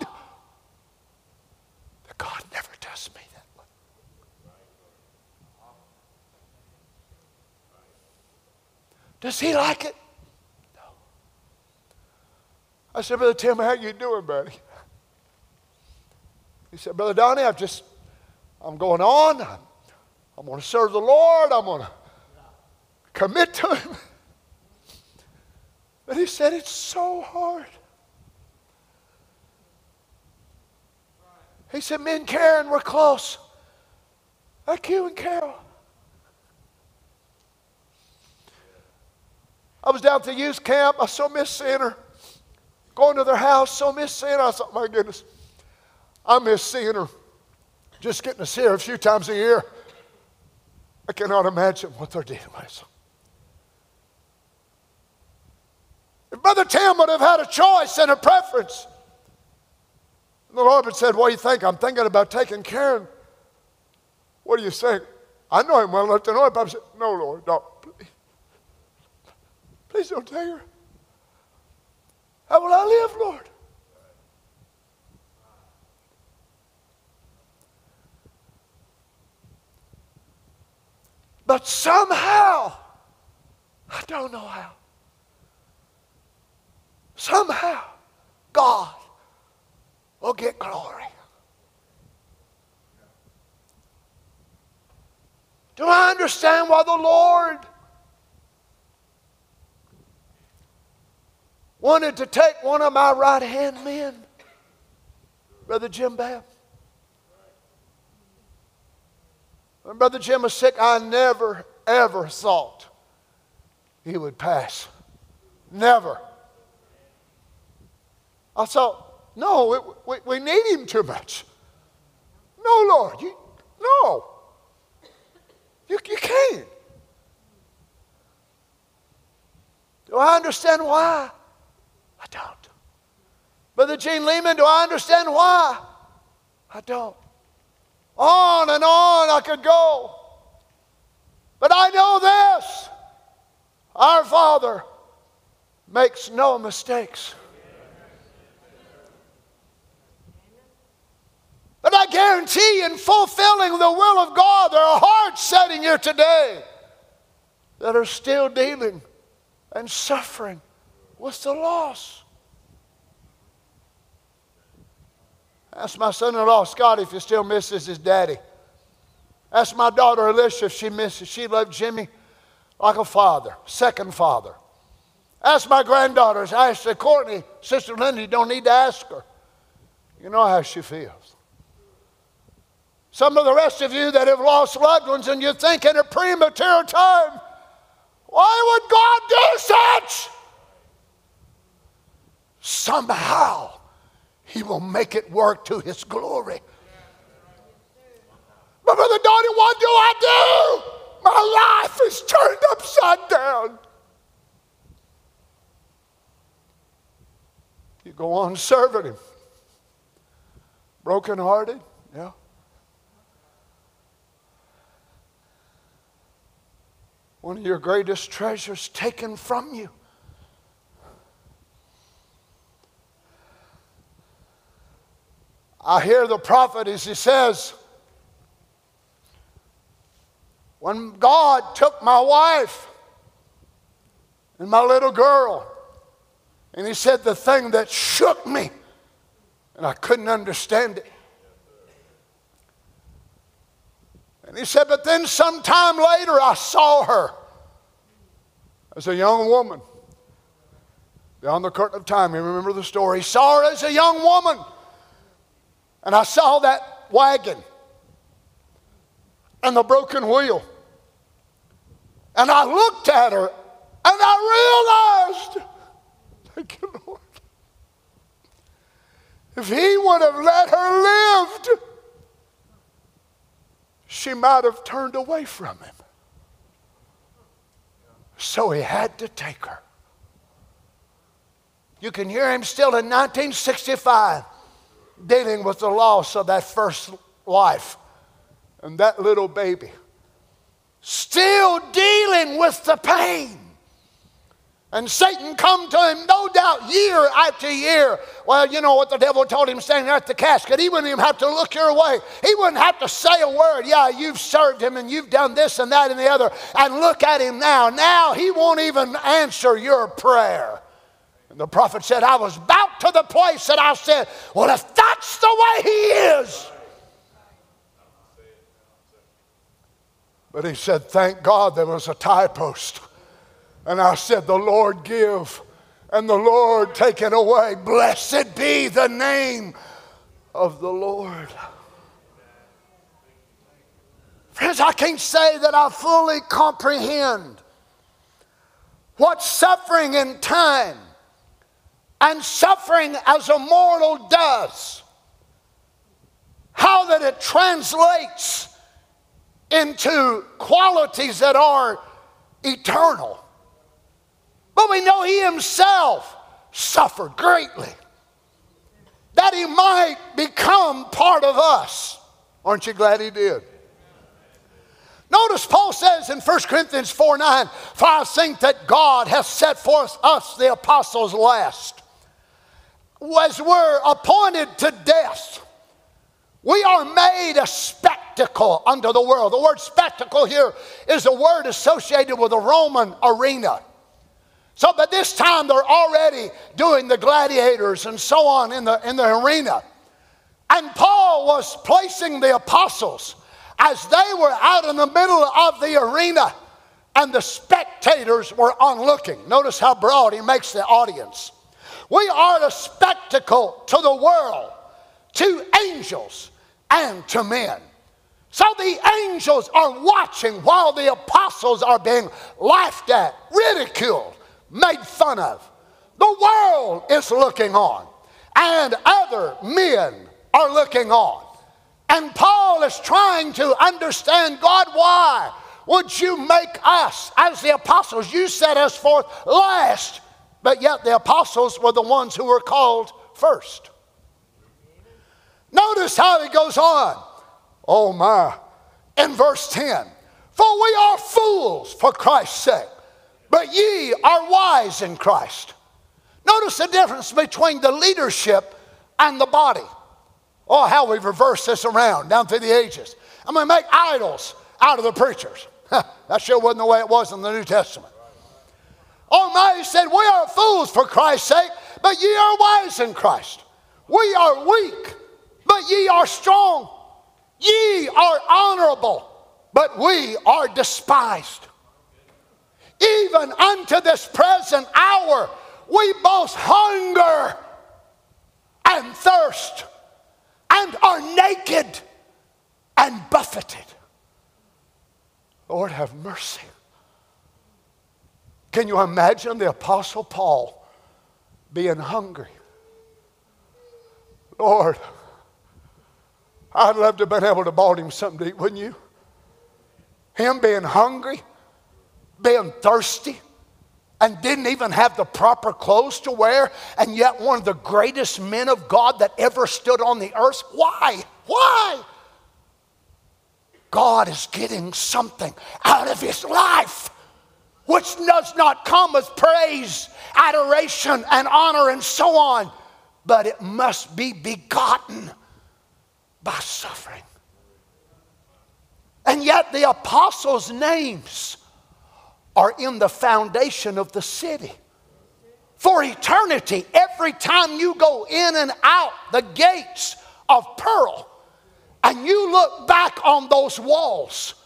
[SPEAKER 1] that God never does me that way. Does he like it? No. I said, Brother Tim, how you doing, buddy? He said, Brother Donny, I've just I'm going on. I'm, I'm going to serve the Lord. I'm going to commit to Him. But he said, It's so hard. He said, Me and Karen were close. Like you and Carol. I was down the youth camp. I so miss seeing her. Going to their house, so miss seeing her. I thought, my goodness, I miss seeing her. Just getting to see her a few times a year, I cannot imagine what they're dealing with. If Brother Tim would have had a choice and a preference, the Lord had said, What do you think? I'm thinking about taking Karen. What do you think? I know him well enough to know but I said, No, Lord, don't. Please. Please don't take her. How will I live, Lord? But somehow, I don't know how, somehow God will get glory. Do I understand why the Lord wanted to take one of my right hand men, Brother Jim Babb? When Brother Jim was sick, I never, ever thought he would pass. Never. I thought, no, we, we need him too much. No, Lord, you, no. You, you can't. Do I understand why? I don't. Brother Gene Lehman, do I understand why? I don't. On and on I could go. But I know this our Father makes no mistakes. But I guarantee in fulfilling the will of God, there are hearts sitting here today that are still dealing and suffering with the loss. Ask my son in law, Scott, if he still misses his daddy. Ask my daughter, Alicia, if she misses. She loved Jimmy like a father, second father. Ask my granddaughters, Ashley, Courtney, Sister Linda, you don't need to ask her. You know how she feels. Some of the rest of you that have lost loved ones and you think in a premature time, why would God do such? Somehow, He will make it work to His glory. But, Brother Donny, what do I do? My life is turned upside down. You go on serving Him. Brokenhearted, yeah. one of your greatest treasures taken from you. I hear the prophet as he says, When God took my wife and my little girl, and he said the thing that shook me, and I couldn't understand it. And he said, But then sometime later I saw her as a young woman. Beyond the curtain of time, you remember the story. He saw her as a young woman. And I saw that wagon and the broken wheel. And I looked at her and I realized, thank you, Lord, if he would have let her lived, she might have turned away from him. So he had to take her. You can hear him still in 1965 dealing with the loss of that first wife and that little baby. Still dealing with the pain. And Satan come to him, no doubt, year after year. Well, you know what the devil told him standing at the casket. He wouldn't even have to look your way. He wouldn't have to say a word. Yeah, you've served him and you've done this and that and the other. And look at him now. Now he won't even answer your prayer. The prophet said, I was about to the place that I said, Well, if that's the way he is. But he said, Thank God there was a tie post. And I said, The Lord give and the Lord take it away. Blessed be the name of the Lord. Friends, I can't say that I fully comprehend what suffering in time and suffering as a mortal does, how that it translates into qualities that are eternal. But we know he himself suffered greatly that he might become part of us. Aren't you glad he did? Notice Paul says in 1 Corinthians 4 9, For I think that God has set forth us, the apostles, last. As we're appointed to death, we are made a spectacle unto the world. The word spectacle here is a word associated with a Roman arena. So, but this time they're already doing the gladiators and so on in the, in the arena. And Paul was placing the apostles as they were out in the middle of the arena and the spectators were onlooking. Notice how broad he makes the audience. We are a spectacle to the world, to angels, and to men. So the angels are watching while the apostles are being laughed at, ridiculed, made fun of. The world is looking on, and other men are looking on. And Paul is trying to understand God, why would you make us, as the apostles, you set us forth last, but yet the apostles were the ones who were called first. Notice how he goes on. Oh my. In verse 10 For we are fools for Christ's sake, but ye are wise in Christ. Notice the difference between the leadership and the body. Oh, how we've reversed this around down through the ages. I'm going to make idols out of the preachers. that sure wasn't the way it was in the New Testament. Oh, Almighty said, We are fools for Christ's sake, but ye are wise in Christ. We are weak, but ye are strong. Ye are honorable, but we are despised. Even unto this present hour, we both hunger and thirst and are naked and buffeted. Lord, have mercy. Can you imagine the Apostle Paul being hungry? Lord, I'd love to have been able to bought him something to eat, wouldn't you? Him being hungry, being thirsty, and didn't even have the proper clothes to wear, and yet one of the greatest men of God that ever stood on the earth. Why? Why? God is getting something out of his life, which does not come as praise, adoration, and honor, and so on, but it must be begotten by suffering. And yet, the apostles' names are in the foundation of the city. For eternity, every time you go in and out the gates of pearl and you look back on those walls,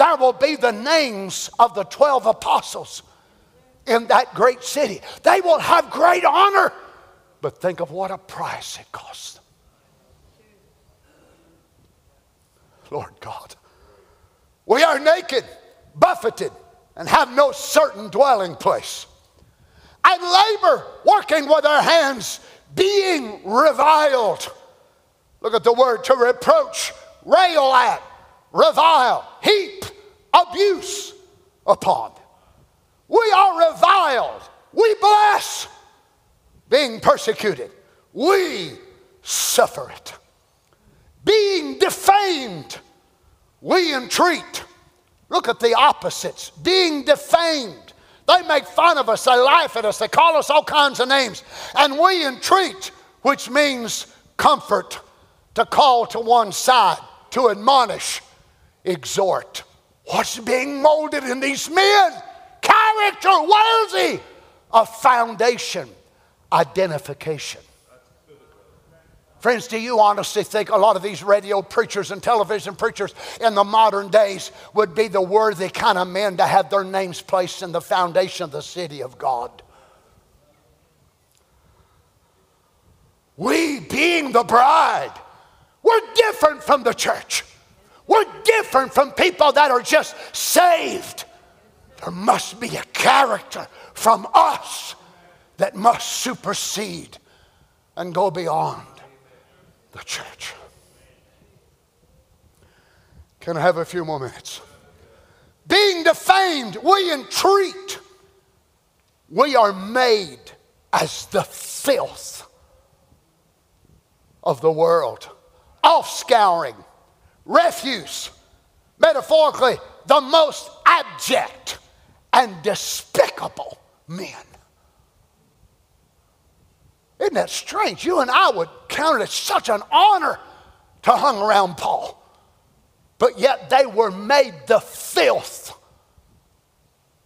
[SPEAKER 1] there will be the names of the 12 apostles in that great city. They will have great honor, but think of what a price it cost them. Lord God, we are naked, buffeted, and have no certain dwelling place. And labor, working with our hands, being reviled. Look at the word to reproach, rail at, revile, heap, abuse upon. We are reviled. We bless being persecuted. We suffer it. Being defamed, we entreat. Look at the opposites. Being defamed. They make fun of us, they laugh at us, they call us all kinds of names. And we entreat, which means comfort, to call to one side, to admonish, exhort. What's being molded in these men? Character worthy of foundation, identification. Friends, do you honestly think a lot of these radio preachers and television preachers in the modern days would be the worthy kind of men to have their names placed in the foundation of the city of God? We, being the bride, we're different from the church. We're different from people that are just saved. There must be a character from us that must supersede and go beyond the church. Can I have a few more minutes? Being defamed, we entreat. We are made as the filth of the world, offscouring, refuse, metaphorically, the most abject and despicable men. Isn't that strange? You and I would count it as such an honor to hang around Paul. But yet they were made the filth,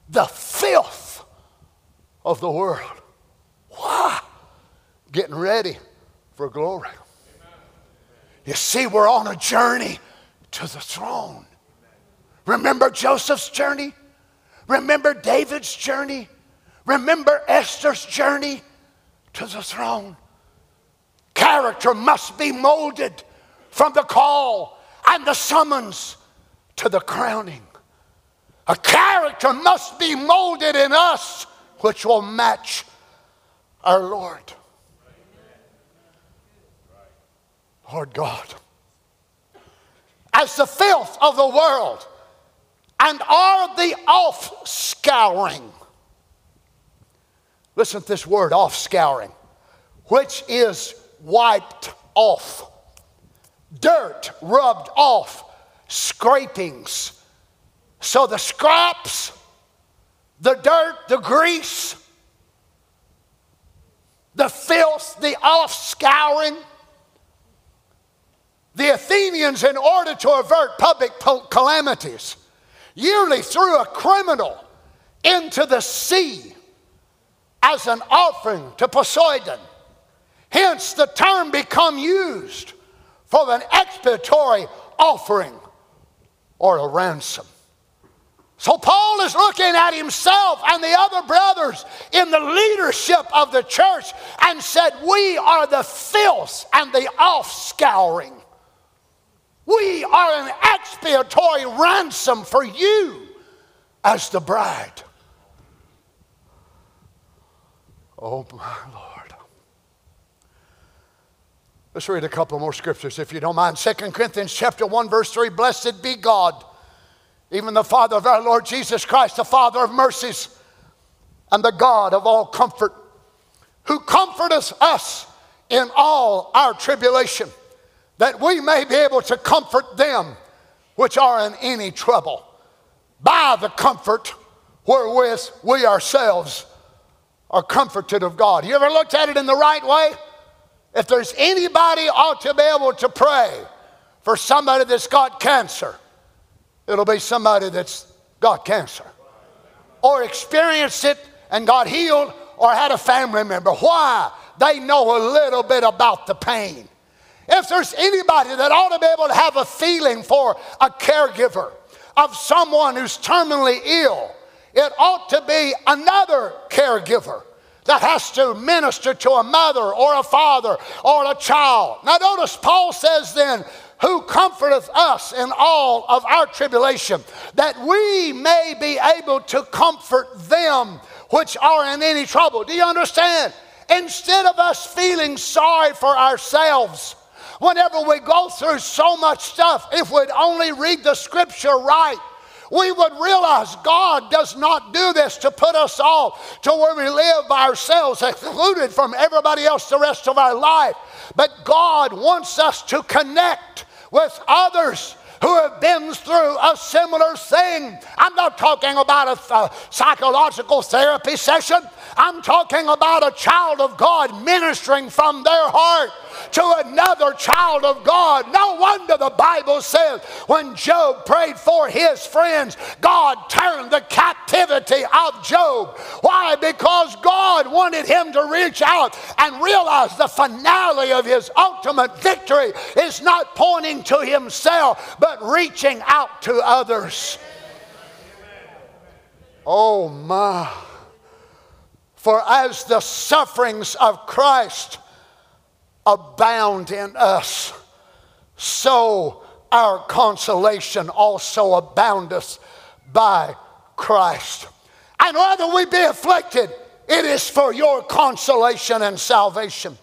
[SPEAKER 1] the filth of the world. Why? Getting ready for glory. You see, we're on a journey to the throne. Remember Joseph's journey? Remember David's journey? Remember Esther's journey? to the throne. Character must be molded from the call and the summons to the crowning. A character must be molded in us which will match our Lord. Lord God, as the filth of the world and are the off scouring. Listen to this word, off scouring, which is wiped off, dirt rubbed off, scrapings. So the scraps, the dirt, the grease, the filth, the off scouring. The Athenians, in order to avert public calamities, yearly threw a criminal into the sea as an offering to Poseidon. Hence, the term become used for an expiatory offering or a ransom. So Paul is looking at himself and the other brothers in the leadership of the church and said, We are the filth and the offscouring. We are an expiatory ransom for you as the bride. Oh, my Lord. Let's read a couple more scriptures if you don't mind. 2 Corinthians chapter 1 verse 3 Blessed be God even the Father of our Lord Jesus Christ, the Father of mercies, and the God of all comfort, who comforteth us in all our tribulation, that we may be able to comfort them which are in any trouble by the comfort wherewith we ourselves are comforted of God. You ever looked at it in the right way? If there's anybody ought to be able to pray for somebody that's got cancer, It'll be somebody that's got cancer or experienced it and got healed or had a family member. Why? They know a little bit about the pain. If there's anybody that ought to be able to have a feeling for a caregiver of someone who's terminally ill, it ought to be another caregiver that has to minister to a mother or a father or a child. Now, notice Paul says then, who comforteth us in all of our tribulation, that we may be able to comfort them which are in any trouble. Do you understand? Instead of us feeling sorry for ourselves, whenever we go through so much stuff, if we'd only read the scripture right, we would realize God does not do this to put us all to where we live by ourselves, excluded from everybody else the rest of our life. But God wants us to connect with others who have been through a similar thing. I'm not talking about a, a psychological therapy session. I'm talking about a child of God ministering from their heart to another child of God. No wonder the Bible says when Job prayed for his friends, God turned the captivity of Job. Why? Because God wanted him to reach out and realize the finale of his ultimate victory is not pointing to himself, but reaching out to others. Oh my. For as the sufferings of Christ abound in us, so our consolation also aboundeth by Christ. And whether we be afflicted, it is for your consolation and salvation,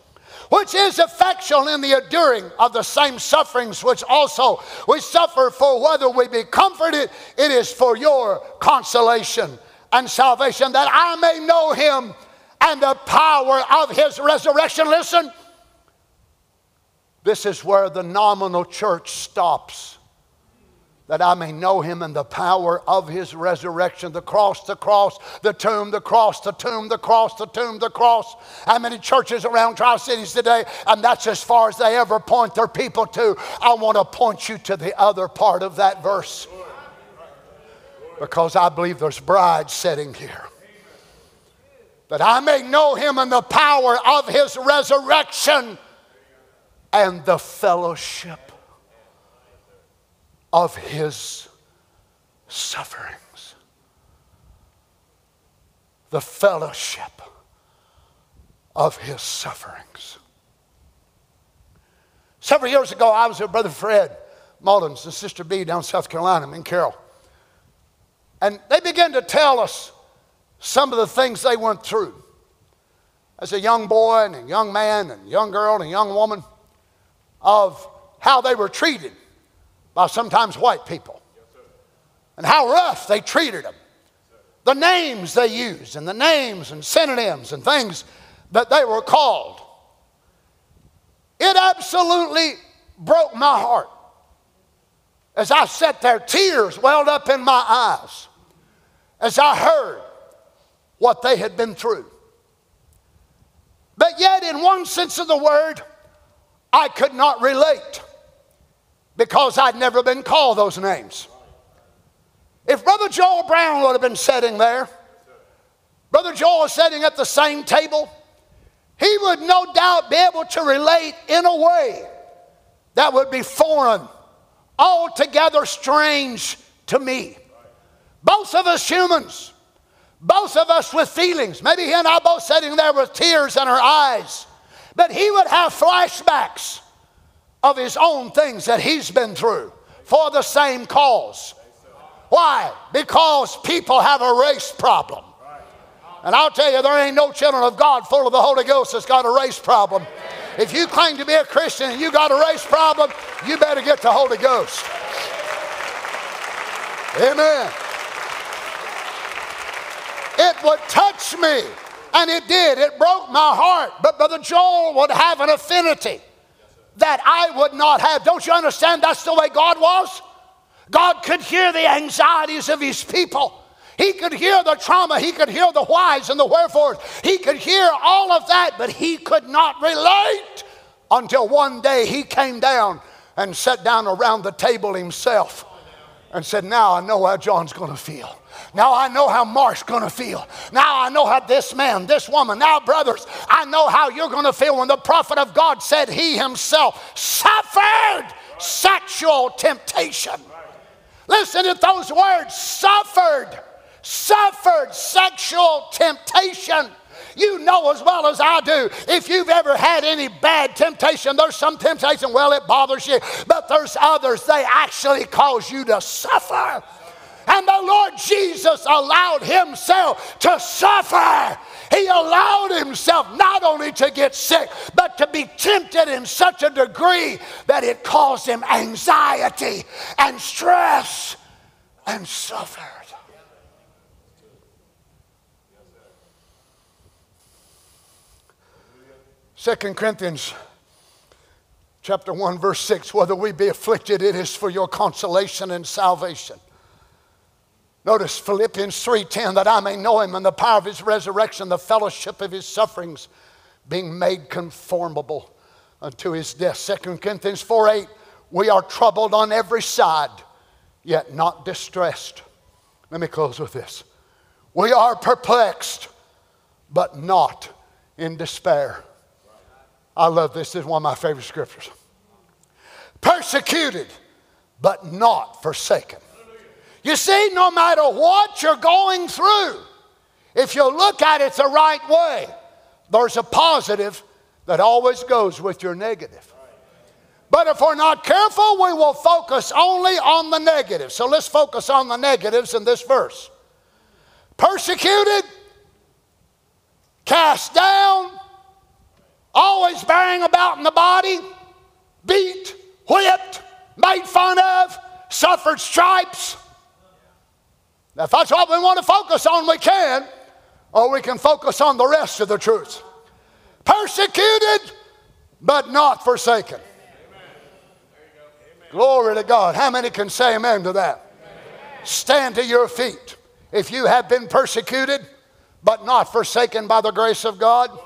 [SPEAKER 1] which is effectual in the enduring of the same sufferings which also we suffer for whether we be comforted, it is for your consolation and salvation, that I may know him and the power of his resurrection. Listen, this is where the nominal church stops. That I may know him and the power of his resurrection. The cross, the cross, the tomb, the cross, the tomb, the cross, the tomb, the cross. How many churches around Tri Cities today? And that's as far as they ever point their people to. I want to point you to the other part of that verse because I believe there's brides sitting here. That I may know him and the power of his resurrection and the fellowship of his sufferings. The fellowship of his sufferings. Several years ago, I was with Brother Fred Mullins and Sister B down in South Carolina, and Carol. And they began to tell us some of the things they went through as a young boy and a young man and young girl and young woman of how they were treated by sometimes white people and how rough they treated them. The names they used and the names and synonyms and things that they were called. It absolutely broke my heart. As I sat there, tears welled up in my eyes as I heard what they had been through. But yet, in one sense of the word, I could not relate because I'd never been called those names. If Brother Joel Brown would have been sitting there, Brother Joel is sitting at the same table, he would no doubt be able to relate in a way that would be foreign, altogether strange to me. Both of us humans, both of us with feelings. Maybe he and I both sitting there with tears in our eyes. But he would have flashbacks of his own things that he's been through for the same cause. Why? Because people have a race problem. And I'll tell you, there ain't no children of God full of the Holy Ghost that's got a race problem. If you claim to be a Christian and you got a race problem, you better get the Holy Ghost. Amen. It would touch me, and it did. It broke my heart. But Brother Joel would have an affinity that I would not have. Don't you understand that's the way God was? God could hear the anxieties of his people. He could hear the trauma. He could hear the whys and the wherefores. He could hear all of that, but he could not relate until one day he came down and sat down around the table himself and said, Now I know how John's going to feel. Now I know how Mark's going to feel. Now I know how this man, this woman, now, brothers, I know how you're going to feel when the prophet of God said he himself suffered sexual temptation. Listen to those words suffered, suffered sexual temptation. You know as well as I do, if you've ever had any bad temptation, there's some temptation, well, it bothers you, but there's others, they actually cause you to suffer. And the Lord Jesus allowed himself to suffer. He allowed himself not only to get sick, but to be tempted in such a degree that it caused him anxiety and stress and suffer. 2 Corinthians chapter 1 verse 6 whether we be afflicted it is for your consolation and salvation. Notice philippians 3.10 that i may know him and the power of his resurrection the fellowship of his sufferings being made conformable unto his death. 2 corinthians 4.8 we are troubled on every side yet not distressed. Let me close with this. We are perplexed but not in despair. I love this. This is one of my favorite scriptures. Persecuted, but not forsaken. You see, no matter what you're going through, if you look at it the right way, there's a positive that always goes with your negative. But if we're not careful, we will focus only on the negative. So let's focus on the negatives in this verse. Persecuted, cast down, always bearing about in the body, beat, whipped, made fun of, suffered stripes. Now, if that's what we want to focus on, we can, or we can focus on the rest of the truth. Persecuted, but not forsaken. Glory to God. How many can say amen to that? Amen. Stand to your feet. If you have been persecuted, but not forsaken by the grace of God.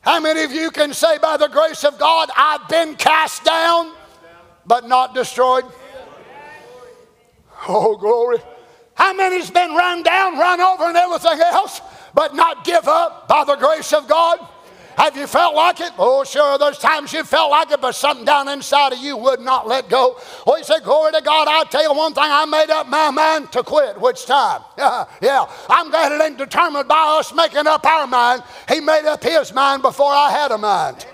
[SPEAKER 1] How many of you can say, by the grace of God, I've been cast down, but not destroyed? Oh, glory. How many's been run down, run over, and everything else, but not give up by the grace of God? Have you felt like it? Oh, sure, there's times you felt like it, but something down inside of you would not let go. Well, you say, Glory to God, I'll tell you one thing, I made up my mind to quit. Which time? Yeah, yeah. I'm glad it ain't determined by us making up our mind. He made up his mind before I had a mind.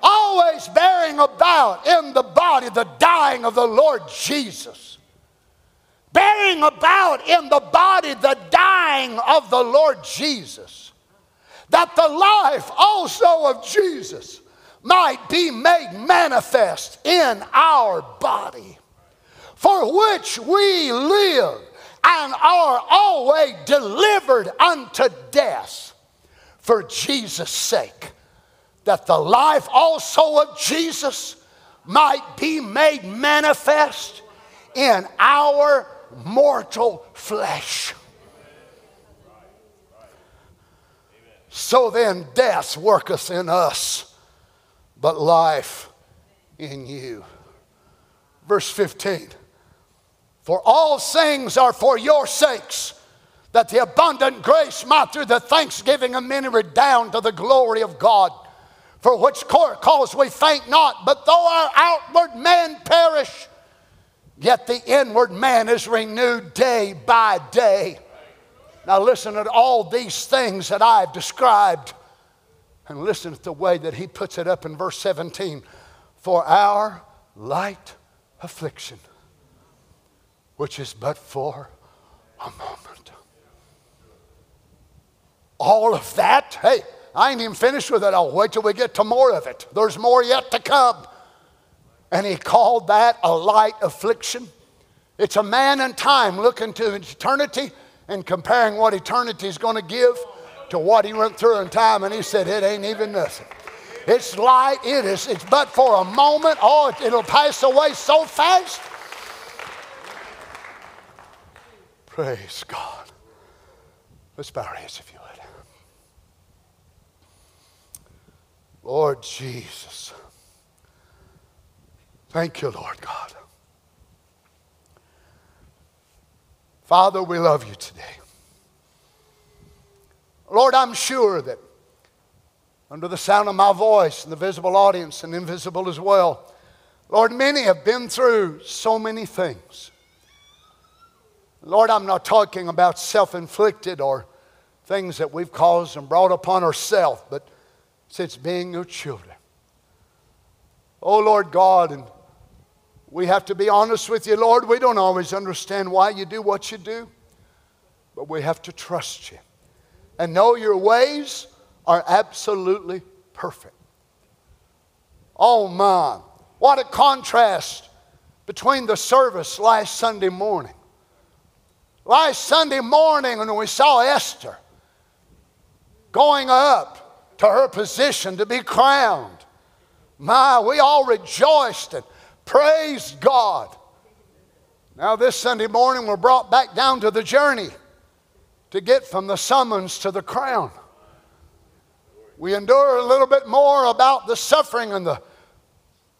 [SPEAKER 1] always bearing about in the body the dying of the Lord Jesus. Bearing about in the body the dying of the Lord Jesus. That the life also of Jesus might be made manifest in our body, for which we live and are always delivered unto death for Jesus' sake, that the life also of Jesus might be made manifest in our mortal flesh. So then, death worketh in us but life in you. Verse 15 For all things are for your sakes, that the abundant grace might through the thanksgiving of many redound to the glory of God. For which cause we faint not, but though our outward man perish, yet the inward man is renewed day by day. Now, listen to all these things that I've described and listen to the way that he puts it up in verse 17 for our light affliction, which is but for a moment. All of that, hey, I ain't even finished with it. I'll wait till we get to more of it. There's more yet to come. And he called that a light affliction. It's a man in time looking to eternity and comparing what eternity is going to give to what he went through in time, and he said, It ain't even nothing. It's light, it is, it's but for a moment. Oh, it'll pass away so fast. Praise God. Let's bow our heads if you would. Lord Jesus. Thank you, Lord God. Father, we love you today. Lord, I'm sure that under the sound of my voice and the visible audience and invisible as well, Lord, many have been through so many things. Lord, I'm not talking about self inflicted or things that we've caused and brought upon ourselves, but since being your children. Oh, Lord God, and we have to be honest with you, Lord. We don't always understand why you do what you do, but we have to trust you and know your ways are absolutely perfect. Oh my, what a contrast between the service last Sunday morning. Last Sunday morning, when we saw Esther going up to her position to be crowned, my, we all rejoiced and praised God. Now, this Sunday morning, we're brought back down to the journey to get from the summons to the crown. We endure a little bit more about the suffering and the,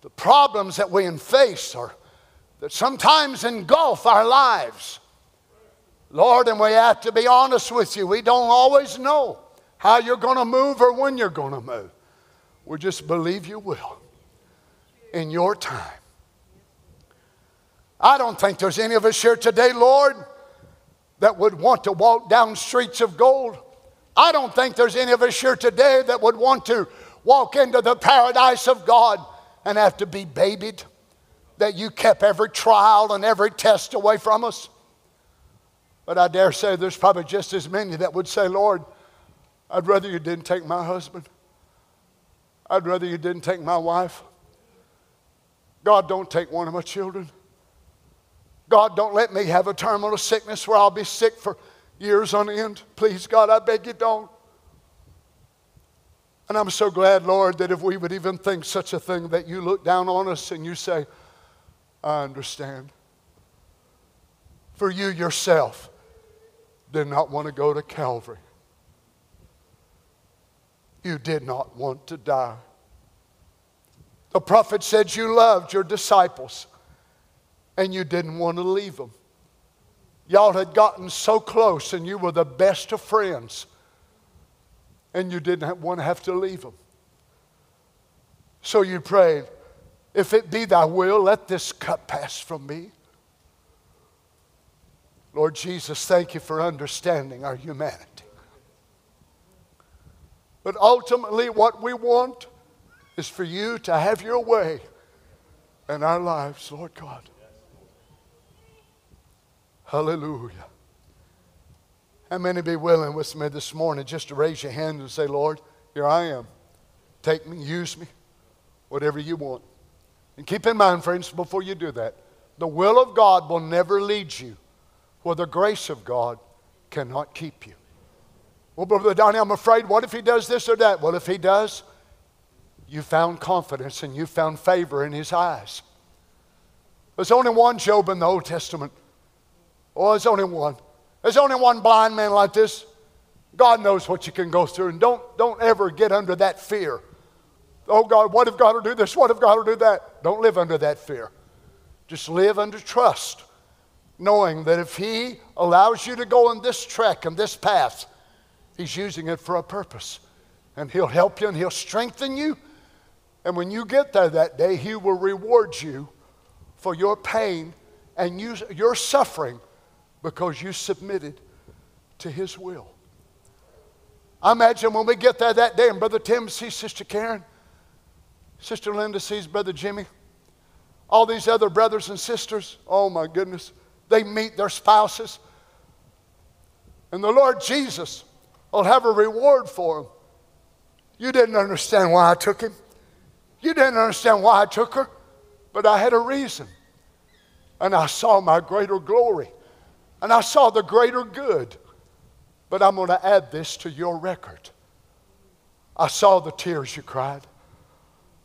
[SPEAKER 1] the problems that we face or that sometimes engulf our lives. Lord, and we have to be honest with you, we don't always know how you're going to move or when you're going to move. We just believe you will in your time. I don't think there's any of us here today, Lord that would want to walk down streets of gold. I don't think there's any of us here today that would want to walk into the paradise of God and have to be babied, that you kept every trial and every test away from us. But I dare say there's probably just as many that would say, Lord, I'd rather you didn't take my husband. I'd rather you didn't take my wife. God, don't take one of my children. God, don't let me have a terminal sickness where I'll be sick for years on end. Please, God, I beg you don't. And I'm so glad, Lord, that if we would even think such a thing, that you look down on us and you say, I understand. For you yourself did not want to go to Calvary. You did not want to die. The prophet said you loved your disciples and you didn't want to leave them. Y'all had gotten so close and you were the best of friends, and you didn't want to have to leave them. So you prayed, If it be thy will, let this cup pass from me. Lord Jesus, thank you for understanding our humanity. But ultimately, what we want is for you to have your way in our lives, Lord God. Hallelujah. How many be willing with me this morning just to raise your hand and say, Lord, here I am. Take me, use me, whatever you want. And keep in mind, friends, before you do that, the will of God will never lead you where the grace of God cannot keep you. Well, Brother Donny, I'm afraid, what if he does this or that? Well, if he does, you found confidence and you found favor in his eyes. There's only one Job in the Old Testament. Oh, there's only one. There's only one blind man like this. God knows what you can go through, and don't, don't ever get under that fear. Oh, God, what if God will do this? What if God will do that? Don't live under that fear. Just live under trust, knowing that if He allows you to go on this trek and this path, He's using it for a purpose. And He'll help you and He'll strengthen you. And when you get there that day, He will reward you for your pain and you, your suffering because you submitted to His will. I imagine when we get there that day and Brother Tim sees Sister Karen, Sister Linda sees Brother Jimmy, all these other brothers and sisters, oh my goodness, they meet their spouses. And the Lord Jesus will have a reward for them. You didn't understand why I took him. You didn't understand why I took her, but I had a reason. And I saw my greater glory. And I saw the greater good. But I'm going to add this to your record. I saw the tears you cried.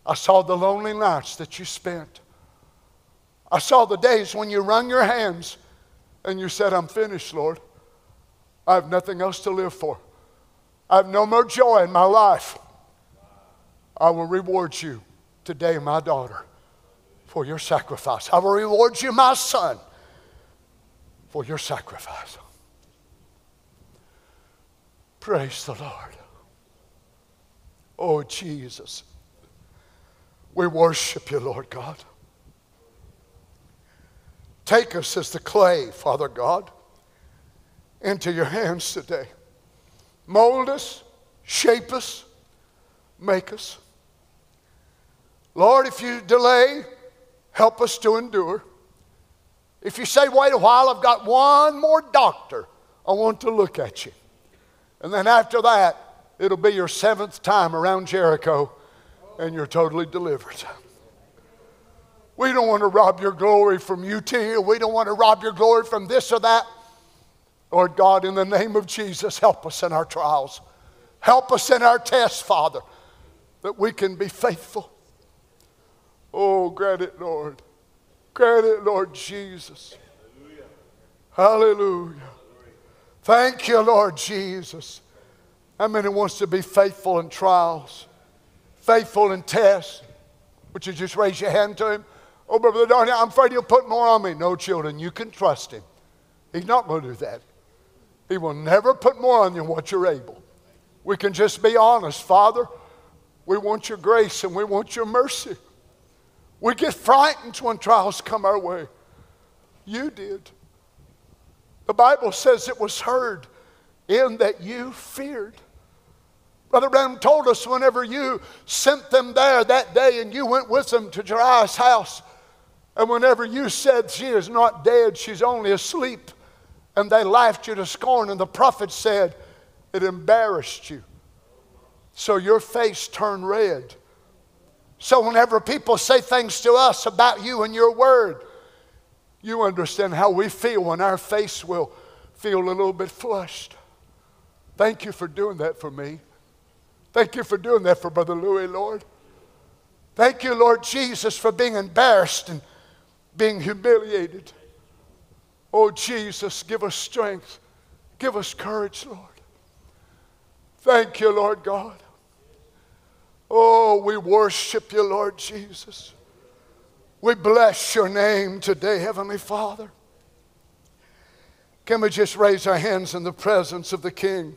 [SPEAKER 1] I saw the lonely nights that you spent. I saw the days when you wrung your hands and you said, I'm finished, Lord. I have nothing else to live for. I have no more joy in my life. I will reward you today, my daughter, for your sacrifice. I will reward you, my son, for your sacrifice. Praise the Lord. Oh, Jesus. We worship you, Lord God. Take us as the clay, Father God, into your hands today. Mold us, shape us, make us. Lord, if you delay, help us to endure. If you say, wait a while, I've got one more doctor I want to look at you. And then after that, it'll be your seventh time around Jericho and you're totally delivered. We don't want to rob your glory from UT. We don't want to rob your glory from this or that. Lord God, in the name of Jesus, help us in our trials. Help us in our tests, Father, that we can be faithful. Oh, grant it, Lord. Grant it, Lord Jesus. Hallelujah. Hallelujah. Thank you, Lord Jesus. How many wants to be faithful in trials, faithful in tests? Would you just raise your hand to him? Oh, Brother Donny, I'm afraid he'll put more on me. No, children, you can trust him. He's not going to do that. He will never put more on you than what you're able. We can just be honest. Father, we want your grace and we want your mercy. We get frightened when trials come our way. You did. The Bible says it was heard in that you feared. Brother Branham told us whenever you sent them there that day and you went with them to Jairus' house, and whenever you said she is not dead, she's only asleep, and they laughed you to scorn, and the prophet said it embarrassed you. So your face turned red. So whenever people say things to us about you and your word, you understand how we feel when our face will feel a little bit flushed. Thank you for doing that for me. Thank you for doing that for Brother Louis, Lord. Thank you, Lord Jesus, for being embarrassed and being humiliated. Oh, Jesus, give us strength. Give us courage, Lord. Thank you, Lord God. Oh, we worship you, Lord Jesus. We bless your name today, Heavenly Father. Can we just raise our hands in the presence of the King?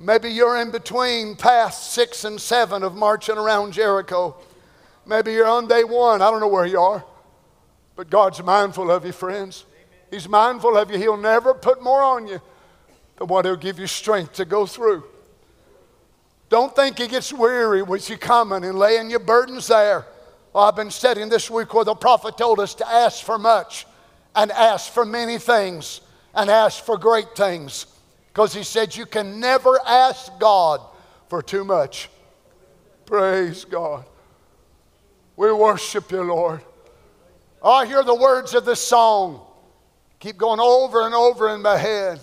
[SPEAKER 1] Maybe you're in between past six and seven of marching around Jericho. Maybe you're on day one. I don't know where you are. But God's mindful of you, friends. He's mindful of you. He'll never put more on you than what He'll give you strength to go through. Don't think he gets weary with you coming and laying your burdens there. Well, I've been studying this week where the prophet told us to ask for much and ask for many things and ask for great things. Because he said you can never ask God for too much. Praise God. We worship you, Lord. I hear the words of this song. Keep going over and over in my head.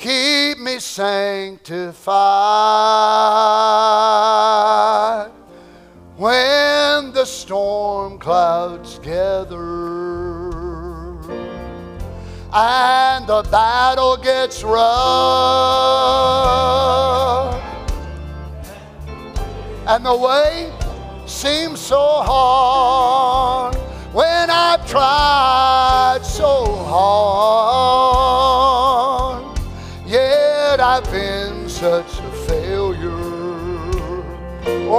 [SPEAKER 1] Keep me sanctified when the storm clouds gather and the battle gets rough. And the way seems so hard when I've tried so hard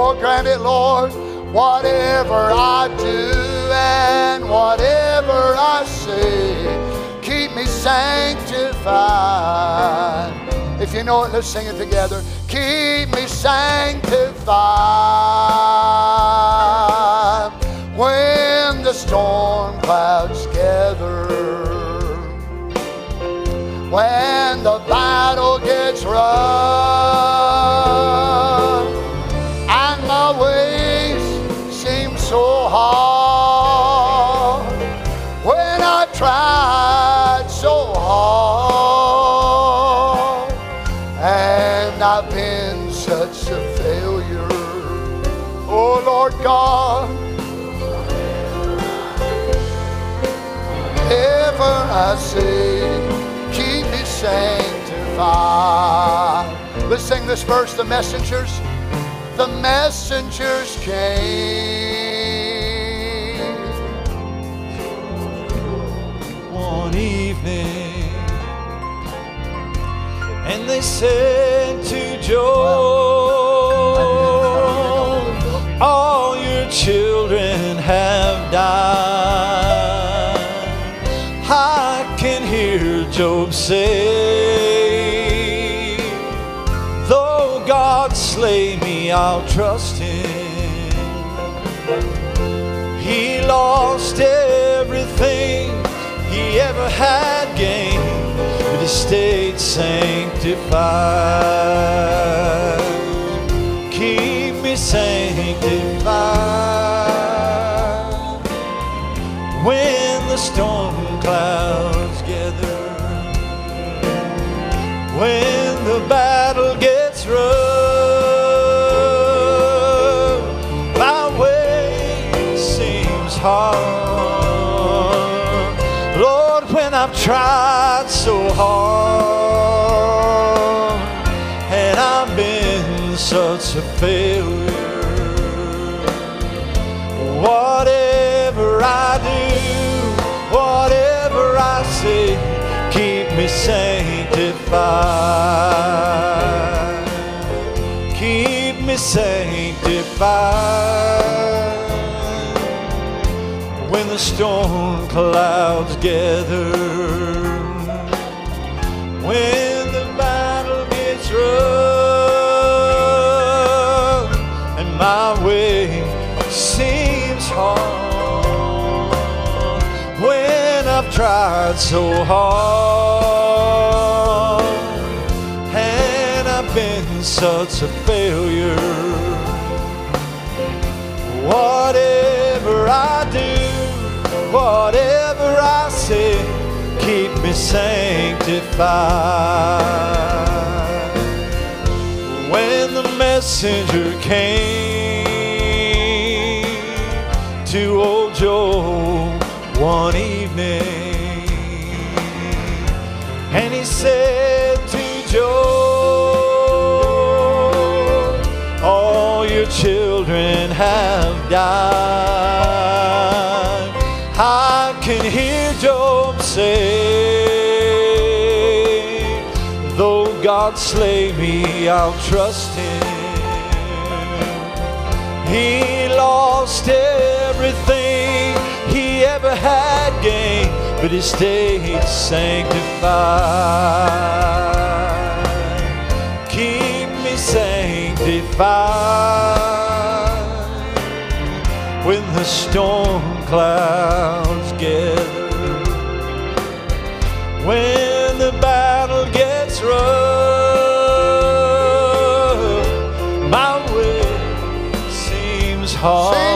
[SPEAKER 1] oh grant it Lord whatever I do and whatever I say keep me sanctified. If you know it, let's sing it together. Keep me sanctified when the storm clouds gather. When the battle gets rough Lord God, ever I say, keep me sanctified. Let's sing this verse. The messengers, the messengers came.
[SPEAKER 2] one evening and they said to Job, children have died. I can hear Job say, Though God slay me, I'll trust him. He lost everything he ever had gained, but he stayed sanctified. Keep me sanctified when the storm clouds gather, when the battle gets rough. My way seems hard. Lord, when I've tried so hard and I've been such a failure. Whatever me sanctified. Keep me sanctified when the storm clouds gather, when the battle gets rough, and my way seems hard, when I've tried so hard, such a failure. Whatever I do, whatever I say, keep me sanctified. When the messenger came to old Joe one evening, and he said to Job, have died. I can hear Job say, Though God slay me, I'll trust him. He lost everything he ever had gained, but he stayed sanctified. Keep me sanctified when the storm clouds gather, when the battle gets rough, my way seems hard.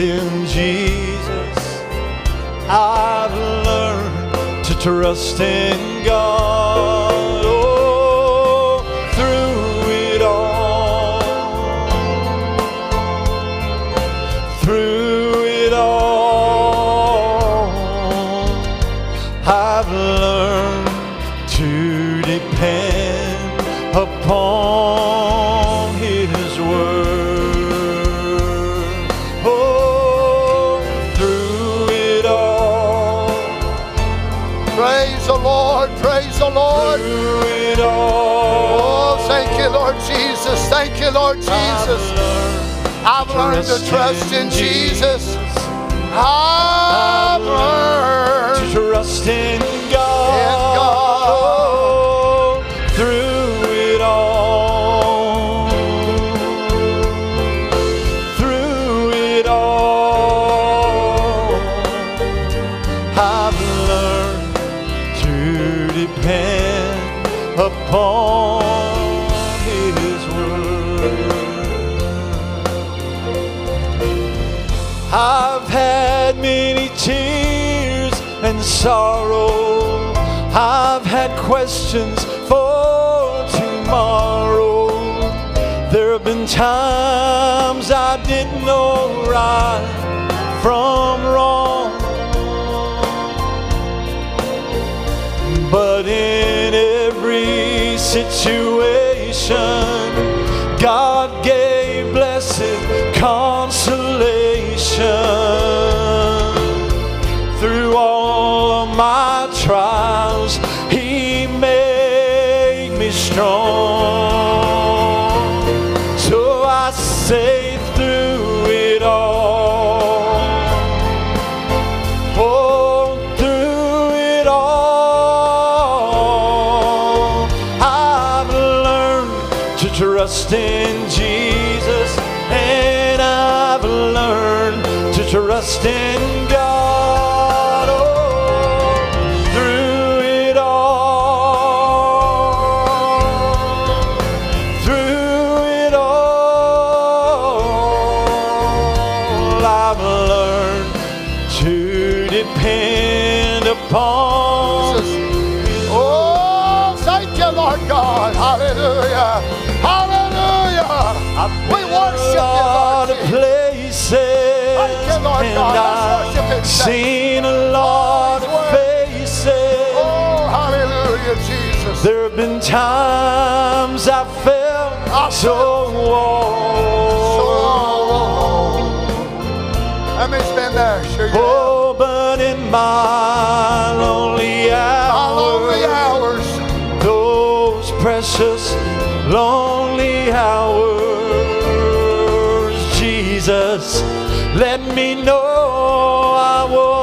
[SPEAKER 2] in Jesus, I've learned to trust in God. learned to
[SPEAKER 1] trust in Jesus.
[SPEAKER 2] I
[SPEAKER 1] learned
[SPEAKER 2] to trust in sorrow. I've had questions for tomorrow. There have been times I didn't know right from wrong. But in every situation, God trusted times I felt
[SPEAKER 1] I
[SPEAKER 2] so alone.
[SPEAKER 1] So Let me stand there. Sure you
[SPEAKER 2] oh, but in my lonely
[SPEAKER 1] hours, my lonely
[SPEAKER 2] hours, those precious lonely hours, Jesus, let me know I will.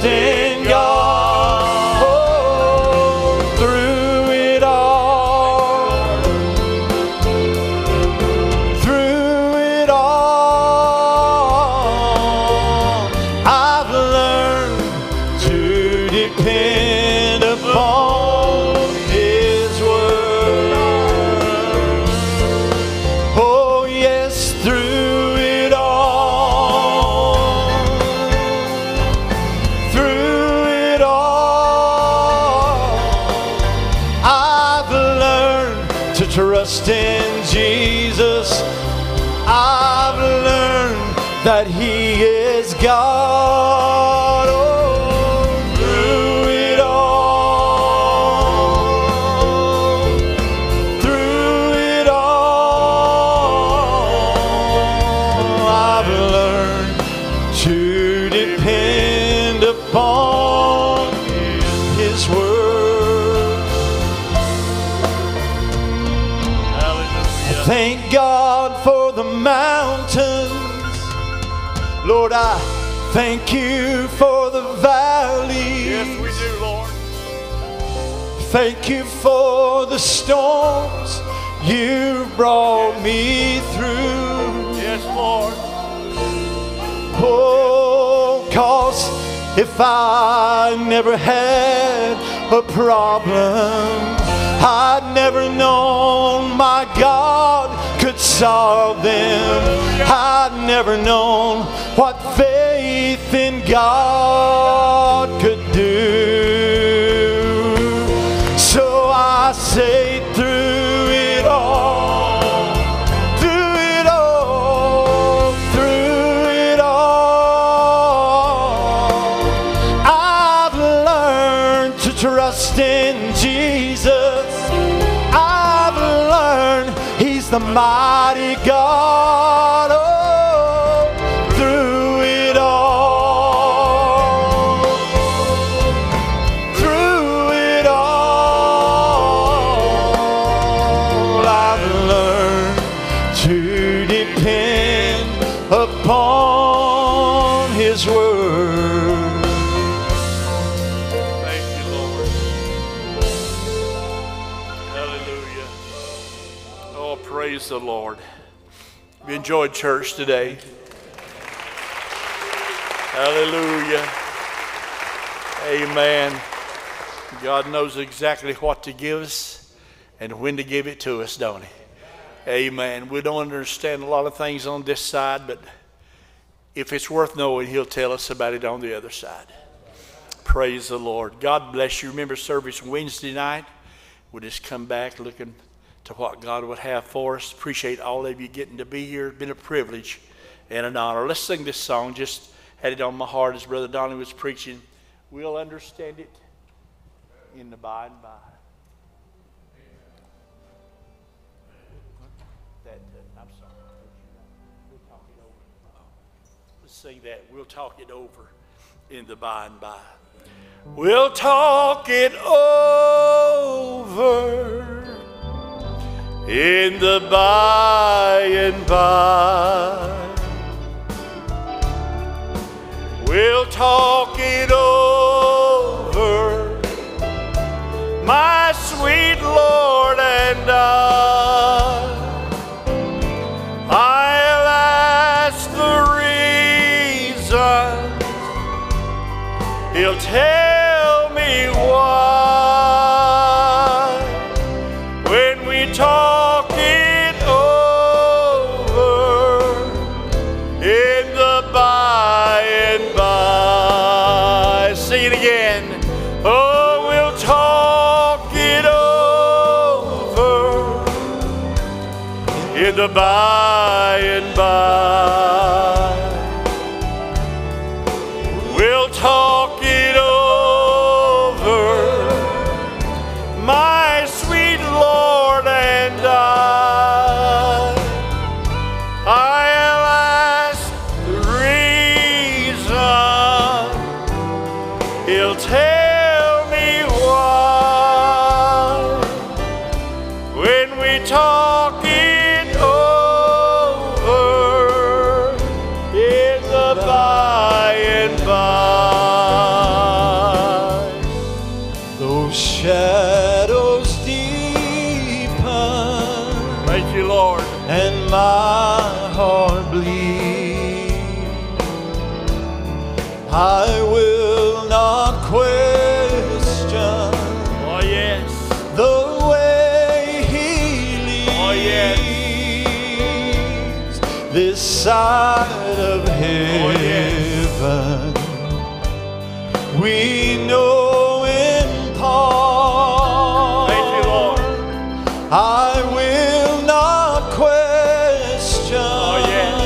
[SPEAKER 2] stay. Lord, I thank you for the valleys.
[SPEAKER 3] Yes, we do, Lord.
[SPEAKER 2] Thank you for the storms you brought me through.
[SPEAKER 3] Yes, Lord.
[SPEAKER 2] Oh, cause if I never had a problem, I'd never known my God could solve them. I'd never known what faith in God could do. So I say through it all, through it all, through it all, I've learned to trust in Jesus. I've learned He's the mighty God.
[SPEAKER 3] The Lord. We enjoyed church today. Hallelujah. Amen. God knows exactly what to give us and when to give it to us, don't He? Amen. We don't understand a lot of things on this side, but if it's worth knowing, He'll tell us about it on the other side. Praise the Lord. God bless you. Remember service Wednesday night. We'll just come back looking to what God would have for us. Appreciate all of you getting to be here. It's been a privilege and an honor. Let's sing this song. Just had it on my heart as Brother Donny was preaching. We'll understand it in the by and by. That, uh, I'm sorry. Let's sing that. We'll talk it over in the by and by. We'll talk it over in the by and by. We'll talk it over, my sweet Lord and I. I'll ask the reason. He'll tell in side of oh, heaven. We know in part.
[SPEAKER 2] Thank you, Lord.
[SPEAKER 3] I will not oh, question
[SPEAKER 2] oh, yes.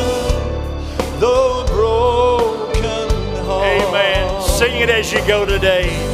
[SPEAKER 3] the broken heart.
[SPEAKER 2] Amen. Sing it as you go today.